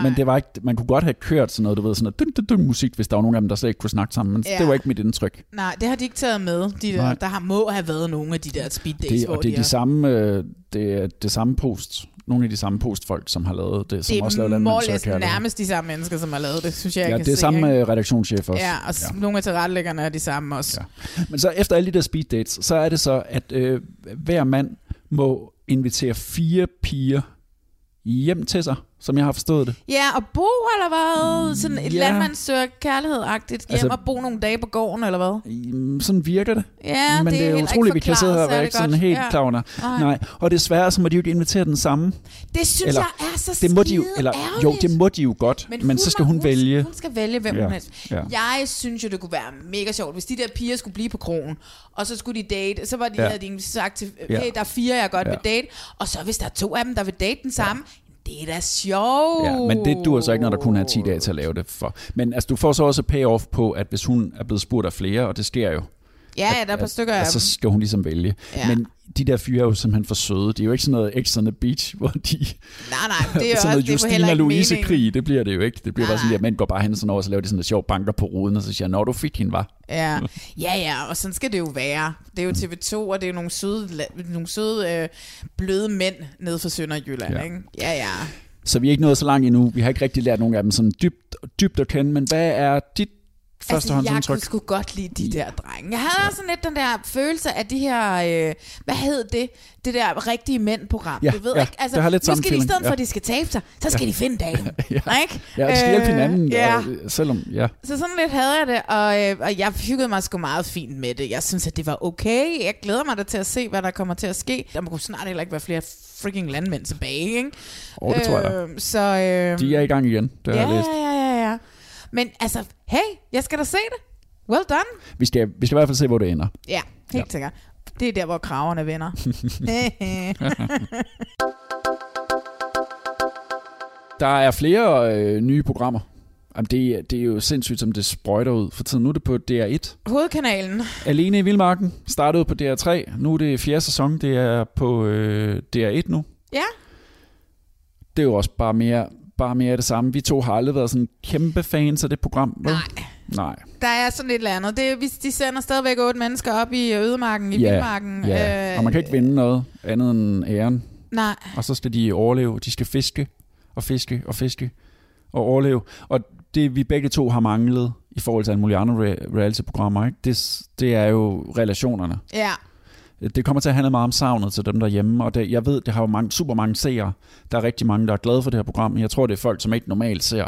Men det var ikke, man kunne godt have kørt sådan noget, du ved, sådan noget dun, dun, dun, musik, hvis der var nogen af dem, der slet ikke kunne snakke sammen, men Ja. det var ikke mit indtryk. Nej, det har de ikke taget med. De der, Nej. der har, må have været nogle af de der speed dates, Det, hvor og det er de de samme, øh, det er det samme post, nogle af de samme postfolk, som har lavet det, som det også er søger mållæst kærlighed. nærmest de samme mennesker, som har lavet det, synes jeg, jeg Ja, kan det er se. samme ikke? øh, redaktionschef også. Ja, og ja. nogle af tilrettelæggerne er de samme også. Ja. Men så efter alle de der speed dates, så er det så, at øh, hver mand må invitere fire piger hjem til sig, som jeg har forstået det. Ja, og bo eller hvad? Sådan et Ja. ja. landmand søger kærlighed-agtigt. Hjem Altså- og bo nogle dage på gården, eller hvad? Mm, Sådan virker det. Ja, Men det det er er heller utroligt, vi kan sidde her og være ikke sådan helt godt. klar det. Nej. Nej, og desværre så må de jo ikke invitere den samme. Det synes Eller, jeg er så det må de jo, eller, Jo, det må de jo godt, men, men så skal hun, vælge. Hun skal vælge, hvem Ja, ja. hun helst. ja. Jeg synes jo, det kunne være mega sjovt, hvis de der piger skulle blive på krogen, og så skulle de date, så var de, Ja. ja. havde de sagt til, Ja. hey, der er fire, jeg godt Ja. vil date, og så hvis der er to af dem, der vil date den samme, det er da sjovt. Ja, men det dur så ikke, når der kun er 10 dage til at lave det for. Men altså, du får så også payoff på, at hvis hun er blevet spurgt af flere, og det sker jo, Ja, ja, der er et par stykker af at, så skal hun ligesom vælge. Ja. Men de der fyre er jo simpelthen for søde. De er jo ikke sådan noget X on the Beach, hvor de... Nej, nej, det er jo sådan også, noget det Justina ikke Louise meningen. krig, det bliver det jo ikke. Det bliver Nej, bare sådan, at mænd går bare hen sådan over, og så laver de sådan noget sjov banker på ruden, og så siger når du fik hende, var. Ja, ja, ja, og sådan skal det jo være. Det er jo TV2, og det er jo nogle søde, nogle søde øh, bløde mænd nede fra Sønderjylland, ja. ikke? Ja, ja. Så vi er ikke nået så langt endnu. Vi har ikke rigtig lært nogen af dem sådan dybt, dybt at kende, men hvad er dit Altså, jeg førstehåndsindtryk? kunne sgu godt lide de der drenge. Jeg havde også sådan lidt den der følelse af de her, øh, hvad hed det? Det der rigtige mænd-program. Ja, du ved ja, ikke? Altså, det har lidt nu skal de i stedet for, ja. at de skal tabe sig, så skal Ja. de finde dagen. ja. Ikke? Ja, de skal hjælpe hinanden, Ja. og, selvom, ja. Så sådan lidt havde jeg det, og, øh, og jeg hyggede mig sgu meget fint med det. Jeg synes, at det var okay. Jeg glæder mig da til at se, hvad der kommer til at ske. Der må kunne snart heller ikke være flere freaking landmænd tilbage, ikke? Åh, det tror jeg da. Øh, så, øh, De er i gang igen, det har ja, jeg læst. ja, ja, ja. Men altså, hey, jeg skal da se det. Well done. Vi skal, vi skal i hvert fald se, hvor det ender. Ja, helt ja. sikkert. Det er der, hvor kraverne vinder. Der er flere øh, nye programmer. Jamen, det, det er jo sindssygt, som det sprøjter ud for tiden. Nu er det på DR1. Hovedkanalen. Alene i Vildmarken startede på DR3. Nu er det fjerde sæson. Det er på øh, DR1 nu. Ja. Det er jo også bare mere, bare mere af det samme. Vi to har aldrig været sådan kæmpe fans af det program. Vel? Nej. Nej. Der er sådan et eller andet. Det, hvis de sender stadigvæk otte mennesker op i ødemarken, i vildmarken. Ja. Øh, Og man kan ikke vinde noget andet end æren. Nej. Og så skal de overleve. De skal fiske og fiske og fiske og overleve. Og det vi begge to har manglet i forhold til alle mulige andre re- reality-programmer, ikke? Det, det er jo relationerne. Ja. Det kommer til at handle meget om savnet til dem derhjemme, og det, jeg ved, det har jo mange, super mange seere. Der er rigtig mange, der er glade for det her program, men jeg tror, det er folk, som ikke normalt ser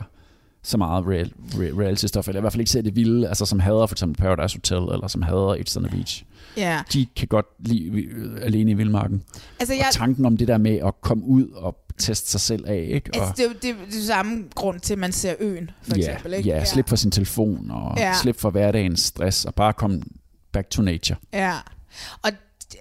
så meget real, re, reality-stof, eller i hvert fald ikke ser det vilde, altså som hader for eksempel Paradise Hotel, eller som hader It's on the Beach. Ja. De kan godt lide øh, alene i vildmarken. Altså, Og jeg, tanken om det der med at komme ud og teste sig selv af, ikke? Altså, det, er jo- det, er jo det samme grund til, at man ser øen, for ja, eksempel. Ikke? ja, slip for sin telefon, og ja. slip for hverdagens stress, og bare komme back to nature. Ja, og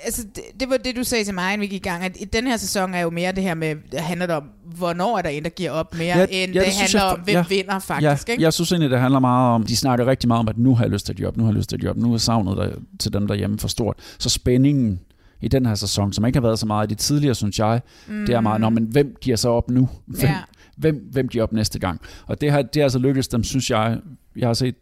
altså, det, det var det, du sagde til mig, inden vi gik i gang, at i den her sæson er jo mere det her med, det handler om, hvornår er der en, der giver op mere, ja, end det, det synes handler jeg- om, hvem ja, vinder faktisk. Ja, ikke? jeg synes egentlig, det handler meget om, de snakker rigtig meget om, at nu har jeg lyst til at job, nu har jeg lyst til at job, nu er savnet der, til dem derhjemme for stort. Så spændingen i den her sæson, som ikke har været så meget i de tidligere, synes jeg, mm. det er meget, Mm. Nå, men hvem giver så op nu? Hvem, Ja. hvem, hvem giver op næste gang? Og det har, det har altså lykkedes dem, synes jeg. Jeg har set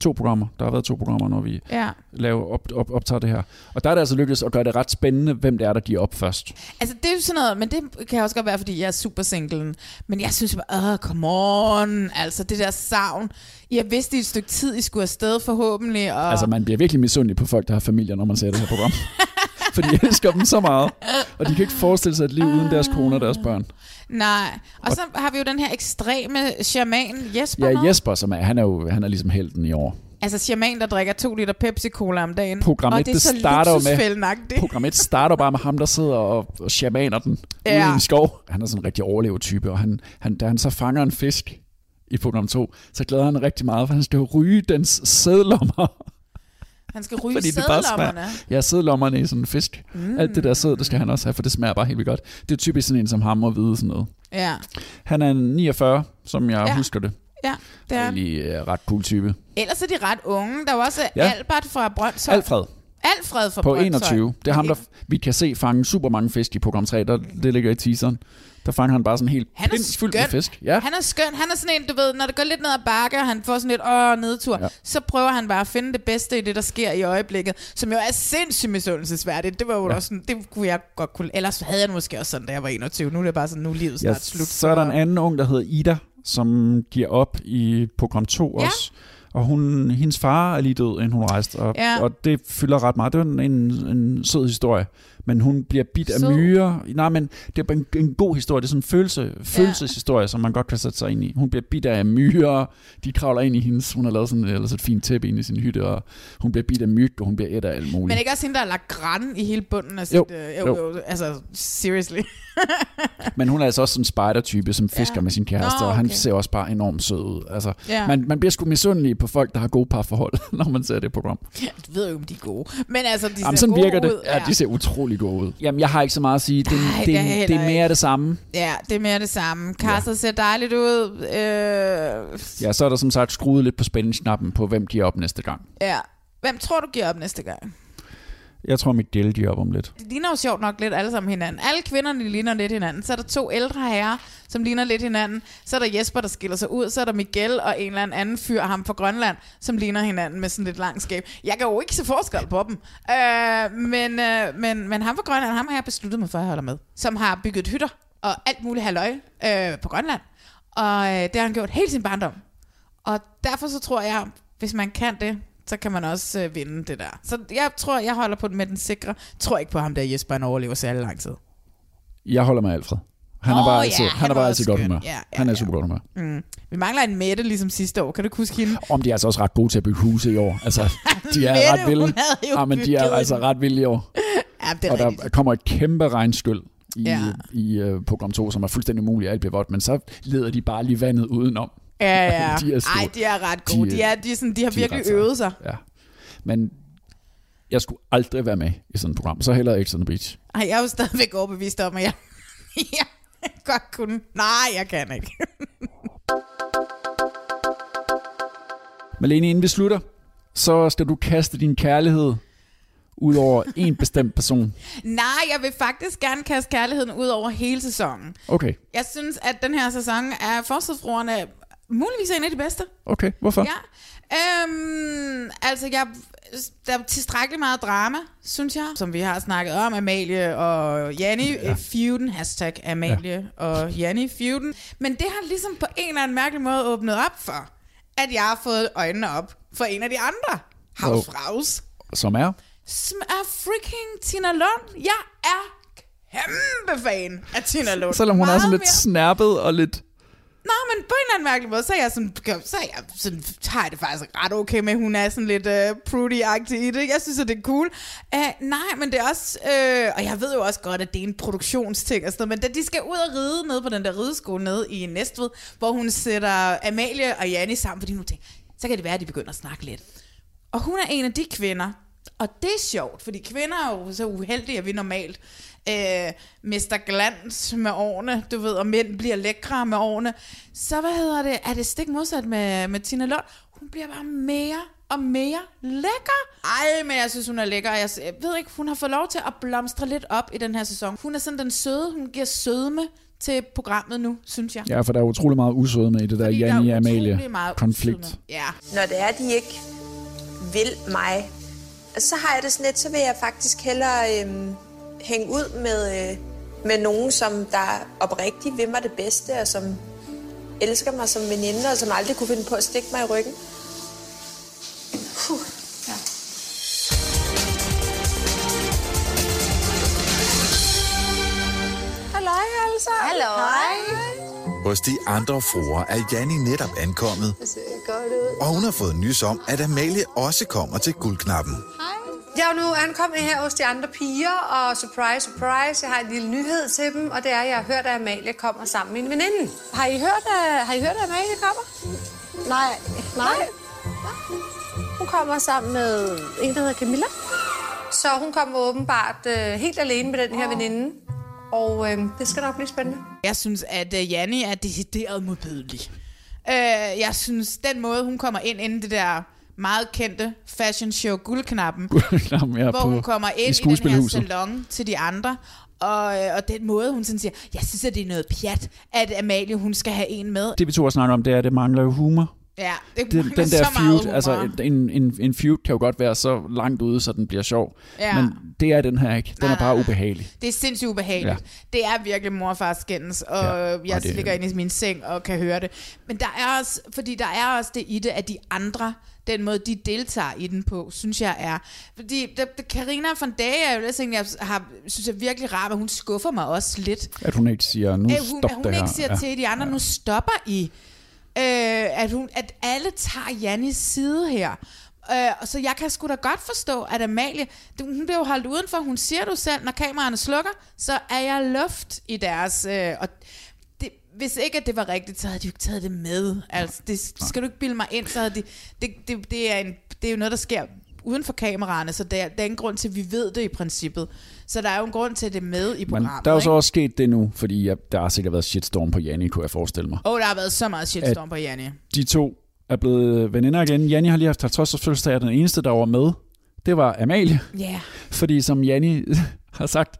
to programmer. Der har været to programmer, når vi Ja. laver op, op, optager det her. Og der er det altså lykkedes at gøre det ret spændende, hvem det er, der giver op først. Altså, det er jo sådan noget, men det kan også godt være, fordi jeg er super single. Men jeg synes bare, åh, come on. Altså, det der savn. I har vidst i et stykke tid, I skulle afsted forhåbentlig. Og... Altså, man bliver virkelig misundelig på folk, der har familier, når man ser det her program. Fordi jeg elsker dem så meget. Og de kan ikke forestille sig et liv uden deres kone og deres børn. Nej. Og så har vi jo den her ekstreme shaman Jesper. Ja. Jesper, som er, han er jo han er ligesom helten i år. Altså shaman, der drikker to liter Pepsi-Cola om dagen. Program og 1, det er det så starter med, program 1 starter bare med ham, der sidder og, og shamaner den ja. Ude i en skov. Han er sådan en rigtig overlever-type, og han, han, da han så fanger en fisk i program 2, så glæder han rigtig meget, for han skal jo ryge dens sædlommer. Han skal ryge Fordi sædlommerne. Ja, sædlommerne i sådan en fisk. Mm. Alt det der sæd, det skal han også have, for det smager bare helt vildt godt. Det er typisk sådan en som ham at vide sådan noget. Ja. Han er en 49, som jeg Ja. husker det. Ja, det er han. Egentlig uh, ret cool type. Ellers er de ret unge. Der er jo også Ja. Albert fra Brøndshøj. Alfred Alfred fra på Brøndshøj. 21. Det er ham, der vi kan se fange super mange fisk i program 3. Der, det ligger i teaseren. Der fanger han bare sådan helt Han er fyldt med fisk. Ja. Han er skøn. Han er sådan en, du ved, når det går lidt ned ad bakke, og han får sådan lidt åh, nedtur, ja. Ja. så prøver han bare at finde det bedste i det, der sker i øjeblikket, som jo er sindssygt misundelsesværdigt. Det var jo ja. Ja. også sådan, det kunne jeg godt kunne, ellers havde jeg det måske også sådan, da jeg var 21. Nu er det bare sådan, nu er livet Ja, snart slut. så er der en anden ung, der hedder Ida, som giver op i program 2 Ja. også. Og hun, hendes far er lige død, inden hun rejste, og, Ja. og det fylder ret meget. Det er en, en, en sød historie. Men hun bliver bidt af myrer. Nej, men det er en, en god historie. Det er sådan en følelse, følelseshistorie, som man godt kan sætte sig ind i. Hun bliver bidt af myrer. De kravler ind i hendes... Hun har lavet sådan ellers et fint tæppe ind i sin hytte, og hun bliver bidt af myg, og hun bliver et af alt muligt. Men ikke også hende, der har lagt græn i hele bunden af sit... Jo, øh, jo, jo. Altså, seriously. Men hun er altså også sådan en spider-type, som fisker Ja. med sin kæreste, Nå, og han okay. ser også bare enormt sød ud. Altså, Ja. man, man bliver sgu misundelig på folk, der har gode parforhold, når man ser det program. Du ved jo, om de er gode. Men altså, de Jamen, ser sådan virker det. ud. Ja, de ser utrolig gode ud. Jamen, jeg har ikke så meget at sige. Det, Nej, det, det er heller det er mere ikke. det samme. Ja, det er mere det samme. Carsten ja. ser dejligt ud. Øh, Ja, så er der som sagt skruet lidt på spændingsknappen på, hvem giver op næste gang. ja. Hvem tror du giver op næste gang? Jeg tror, mit del giver op om lidt. Det ligner jo sjovt nok lidt alle sammen hinanden. Alle kvinderne ligner lidt hinanden. Så er der to ældre herrer, som ligner lidt hinanden. Så er der Jesper, der skiller sig ud. Så er der Miguel og en eller anden anden fyr, ham fra Grønland, som ligner hinanden med sådan lidt langt skæb. Jeg kan jo ikke se forskel på dem. Øh, men, øh, men, men ham fra Grønland, ham har jeg besluttet mig for, at jeg holder med. Som har bygget hytter og alt muligt halløj øh, på Grønland. Og øh, det har han gjort hele sin barndom. Og derfor så tror jeg, hvis man kan det, så kan man også øh, vinde det der. Så jeg tror, jeg holder på den med den sikre. Tror ikke på ham der Jesper, han overlever særlig lang tid. Jeg holder med Alfred. Han er Åh, bare ja, altid, han han er bare altid godt humør. Ja, ja, Han er super godt humør. Mm. Vi mangler en Mette, ligesom sidste år. Kan du huske hende? Om de er altså også ret gode til at bygge huse i år. Altså, de er Mette, ret vilde. Ja, men de er altså ret vilde i år. Ja, det er og der rigtigt. kommer et kæmpe regnskyld i, Ja. ja. i uh, program 2, som er fuldstændig umuligt, alt bliver vådt, men så leder de bare lige vandet udenom. Ja, ja. de er store. Ej, de er ret gode. De, er, de, er sådan, de har de virkelig øvet sig. Ja. Men jeg skulle aldrig være med i sådan et program, så heller ikke sådan en beach. Ej, jeg er jo stadigvæk overbevist om, at jeg, jeg godt kunne. Nej, jeg kan ikke. Malene, inden vi slutter, så skal du kaste din kærlighed ud over en bestemt person. Nej, jeg vil faktisk gerne kaste kærligheden ud over hele sæsonen. Okay, Jeg synes, at den her sæson er Forsvarsfruerne muligvis en af de bedste. okay. Hvorfor? Ja. Øhm, altså, jeg, der er tilstrækkeligt meget drama, synes jeg, som vi har snakket om. Amalie og Janni ja. feuden, hashtag Amalie ja. og Janni feuden. Men det har ligesom på en eller anden mærkelig måde åbnet op for, at jeg har fået øjnene op for en af de andre havsfraus, Som er? som er freaking Tina Lund. Jeg er kæmpe fan af Tina Lund. Selvom hun er Meget sådan lidt mere- snærpet og lidt... Nå, men på en eller anden mærkelig måde, så er jeg sådan, så er jeg sådan, har jeg det faktisk ret okay med, at hun er sådan lidt uh, prudy-agtig i det. Jeg synes, at det er cool. Uh, nej, men det er også, uh, og jeg ved jo også godt, at det er en produktionsting og sådan noget, men da de skal ud og ride ned på den der rideskole nede i Næstved, hvor hun sætter Amalie og Janni sammen, fordi nu tænker så kan det være, at de begynder at snakke lidt. Og hun er en af de kvinder, og det er sjovt, fordi kvinder er jo så uheldige, at vi normalt øh, mister glans med årene, du ved, og mænd bliver lækre med årene. Så hvad hedder det? Er det stik modsat med, med Tina Lund? Hun bliver bare mere og mere lækker. Ej, men jeg synes, hun er lækker. Jeg, jeg ved ikke, hun har fået lov til at blomstre lidt op i den her sæson. Hun er sådan den søde, hun giver sødme til programmet nu, synes jeg. Ja, for der er utrolig meget usøde med i det der er Janni utrolig Amalie meget konflikt. Ja. Når det er, de ikke vil mig, så har jeg det sådan lidt, så vil jeg faktisk hellere øhm, hænge ud med, øh, med nogen, som der oprigtigt vil mig det bedste, og som elsker mig som veninde, og som aldrig kunne finde på at stikke mig i ryggen. Puh. Ja. Halløj, altså. Halløj. Hos de andre fruer er Janni netop ankommet, Det ser godt ud. og hun har fået nys om, at Amalie også kommer til guldknappen. Jeg er nu ankommet her hos de andre piger, og surprise, surprise, jeg har en lille nyhed til dem, og det er, at jeg har hørt, at Amalie kommer sammen med en veninde. Har I hørt, at, har I hørt, at Amalie kommer? Nej, nej. Hun kommer sammen med en, der hedder Camilla. Så hun kommer åbenbart øh, helt alene med den her veninde, og øh, det skal nok blive spændende. Jeg synes, at uh, Janni er decideret modbydelig. Uh, jeg synes, den måde, hun kommer ind inden det der meget kendte fashion show Guldknappen, Guldknappen, ja, hvor på- hun kommer i ind i, den her salon til de andre, og, øh, og den måde, hun sådan siger, jeg synes, at det er noget pjat, at Amalie, hun skal have en med. Det vi to har snakket om, det er, at det mangler jo humor. Ja, det Den, den der feud, altså en, en, en feud kan jo godt være så langt ude, så den bliver sjov. Ja. Men det er den her ikke. Den er bare ubehagelig. Det er sindssygt ubehageligt. Ja. Ja. Det er virkelig mor og far skændes, og Ja, ja, og jeg det- ligger inde i min seng og kan høre det. Men der er også, fordi der er også det i det, at de andre, den måde, de deltager i den på, synes jeg er... Fordi der, der, Carina von Dage er jo lidt sådan, jeg har, synes jeg virkelig rart, men hun skuffer mig også lidt. At hun ikke siger, nu at hun, stop at hun det her. ikke siger ja. til de andre, nu stopper I. Øh, at, hun, at alle tager Jannis side her. Øh, så jeg kan sgu da godt forstå, at Amalie, hun bliver jo holdt udenfor, hun siger du selv, når kameraerne slukker, så er jeg luft i deres... Øh, og det, hvis ikke at det var rigtigt, så havde de jo ikke taget det med. Altså, det skal du ikke bilde mig ind, så havde de... Det, det, det, er, en, det er jo noget, der sker uden for kameraerne, så der, der er ingen grund til, at vi ved det i princippet. Så der er jo en grund til, at det er med i Men programmet. der er jo så også sket det nu, fordi jeg, der har sikkert været shitstorm på Janni, kunne jeg forestille mig. Åh, oh, der har været så meget shitstorm At- på Janni. De to er blevet veninder igen. Janni har lige haft 50 års fødselsdag, og den eneste, der var med, det var Amalie. Ja. Fordi som Janni har sagt,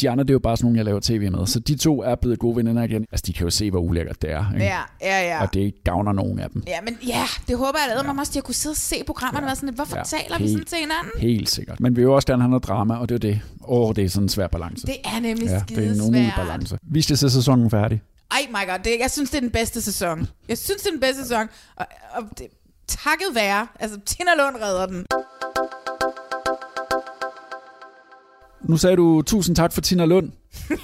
de andre, det er jo bare sådan nogle, jeg laver tv med. Så de to er blevet gode veninder igen. Altså, de kan jo se, hvor ulækkert det er. Ikke? Ja, ja, ja. Og det gavner nogen af dem. Ja, men ja, det håber jeg, at ja. også, de har kunne sidde og se programmerne og være sådan lidt, hvorfor ja, taler vi sådan helt- til hinanden? Helt sikkert. Men vi vil jo også gerne have noget drama, og det er det. Åh, det er sådan en svær balance. Det er nemlig ja, ja, det er en umulig skidesvært. balance. Vi skal se sæsonen færdig. Ej, my god, det, jeg synes, det er den bedste sæson. Jeg synes, det er den bedste sæson. Og, og det, takket være, altså Tina Lund redder den. Nu sagde du tusind tak for Tina Lund.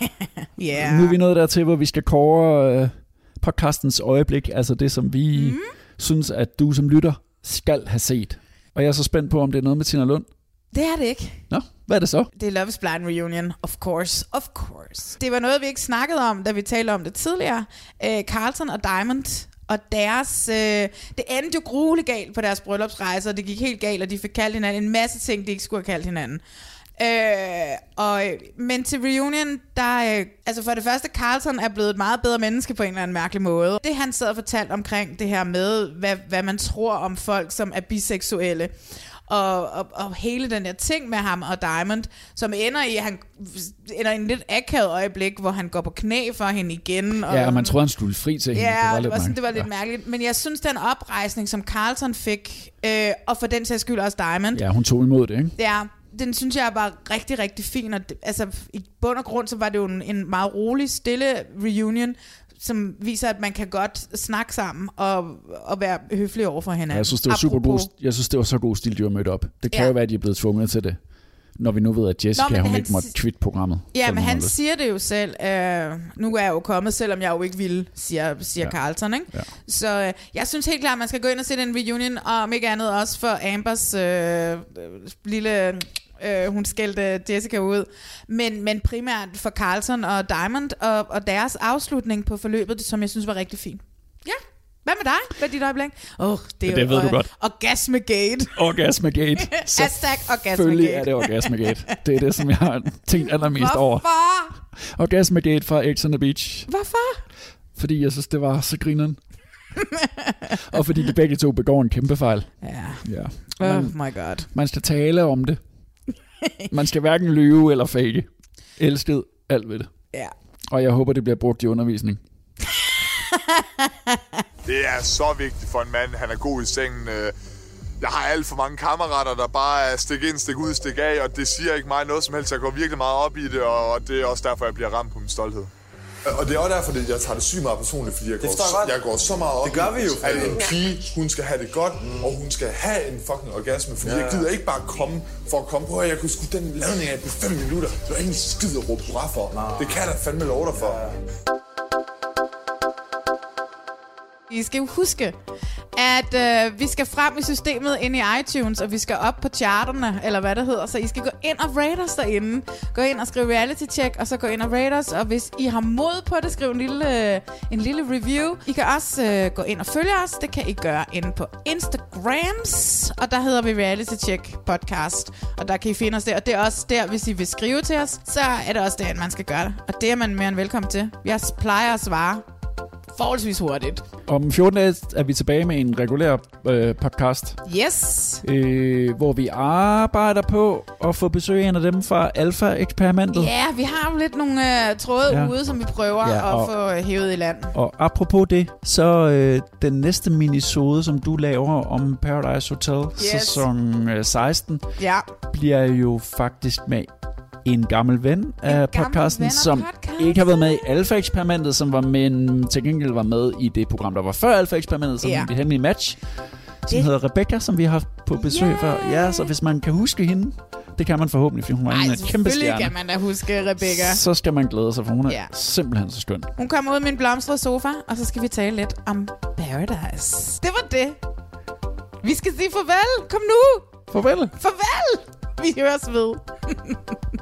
Ja. Nu er vi nået dertil, hvor vi skal kåre øh, podcastens øjeblik, altså det, som vi mm. synes, at du som lytter skal have set. Og jeg er så spændt på, om det er noget med Tina Lund. Det er det ikke. Nå, hvad er det så? Det er Love is Blind Reunion, of course, of course. Det var noget, vi ikke snakkede om, da vi talte om det tidligere. Øh, Carlton og Diamond og deres... Øh, det endte jo grueligt galt på deres bryllupsrejse, og det gik helt galt, og de fik kaldt hinanden en masse ting, de ikke skulle have kaldt hinanden. Øh, og, men til reunion, der... Øh, altså for det første, Carlton er blevet et meget bedre menneske på en eller anden mærkelig måde. Det han sad og fortalte omkring det her med, hvad, hvad man tror om folk, som er biseksuelle og, og, og hele den der ting med ham og Diamond, som ender i, han ender i en lidt akavet øjeblik, hvor han går på knæ for hende igen. Og, Ja, og man troede, han skulle fri til hende. Ja, det var, det lidt var, sådan, det var lidt mærkeligt. Men jeg synes, den oprejsning, som Carlton fik, øh, og for den sags skyld også Diamond, Ja, hun tog imod det, ikke? Ja, den synes jeg var rigtig, rigtig fin. Og det, altså, i bund og grund, så var det jo en, en meget rolig, stille reunion, som viser, at man kan godt snakke sammen og, og være høflig over for hinanden. Ja, jeg synes, det var super god, Apropos- jeg synes, det var så god stil, de var mødt op. Det kan Ja. jo være, at de er blevet tvunget til det. Når vi nu ved, at Jessica, Nå, hun han ikke måtte tweet programmet. Ja, men han lyst. siger det jo selv. Øh, nu er jeg jo kommet, selvom jeg jo ikke ville, siger, siger ja. Carlton. Ikke? Ja. Så øh, jeg synes helt klart, at man skal gå ind og se den reunion, og om ikke andet også for Ambers øh, øh, lille... Øh, hun skældte Jessica ud. Men, men primært for Carlton og Diamond og, og deres afslutning på forløbet, som jeg synes var rigtig fint. Ja, hvad med dig? Hvad er dit øjeblik? Åh, oh, det er det jo ved du øh, godt. Orgasmegate. Orgasmegate. Hashtag Selvfølgelig Orgasmegate. er det Orgasmegate. Det er det, som jeg har tænkt allermest over. Hvorfor? Orgasmegate fra X on the Beach. Hvorfor? Fordi jeg synes, det var så grineren. og fordi de begge to begår en kæmpe fejl. Ja. ja. Oh Man, my god. man skal tale om det. Man skal hverken lyve eller fake. Elsket alt ved det. Ja. Og jeg håber, det bliver brugt i undervisning. Det er så vigtigt for en mand. Han er god i sengen. Øh, Jeg har alt for mange kammerater, der bare er stik ind, stik ud, stik af, og det siger ikke mig noget som helst. Jeg går virkelig meget op i det, og det er også derfor, jeg bliver ramt på min stolthed. Og det er også derfor, at jeg tager det sygt meget personligt, fordi jeg går, forstår jeg går så meget op Det gør vi jo. at en pige, hun skal have det godt, mm. og hun skal have en fucking orgasme. Fordi Ja, ja, jeg ja. gider ikke bare komme for at komme på, at jeg kunne sgu den lavning af på 5 minutter. Det var ingen skid at råbe hurra for. Det kan der fandme lov dig for. I skal jo huske, at øh, vi skal frem i systemet ind i iTunes, og vi skal op på charterne, eller hvad det hedder. Så I skal gå ind og rate os derinde. Gå ind og skrive reality check, og så gå ind og rate os. Og hvis I har mod på det, skriv en lille, en lille review. I kan også øh, gå ind og følge os. Det kan I gøre inde på Instagrams. Og der hedder vi Reality Check Podcast. Og der kan I finde os der. Og det er også der, hvis I vil skrive til os, så er det også der, man skal gøre det. Og det er man mere end velkommen til. Jeg plejer at svare forholdsvis hurtigt. Om 14 dage er vi tilbage med en regulær øh, podcast, Yes. øh, hvor vi arbejder på at få besøg af en af dem fra Alpha-eksperimentet. Ja, vi har jo lidt nogle øh, tråde Ja. ude, som vi prøver Ja, og- at få øh, hævet i land. Og apropos det, så øh, den næste minisode, som du laver om Paradise Hotel Yes. sæson øh, 16, Ja. bliver jo faktisk med en gammel ven af podcasten, ven af som ikke har været med i Alpha-eksperimentet, som var men til gengæld var med i det program, der var før Alpha-eksperimentet, som Ja. det hemmelige match, som Det- hedder Rebecca, som vi har haft på besøg Yeah. før. Ja, så hvis man kan huske hende, det kan man forhåbentlig, for hun var Ej, en kæmpe stjerne. kan man da huske Rebecca. Så skal man glæde sig, for hun er Ja. simpelthen så skøn. Hun kommer ud med en blomstret sofa, og så skal vi tale lidt om Paradise. Det var det. Vi skal sige farvel. Kom nu. Farvel. Farvel. Vi høres ved.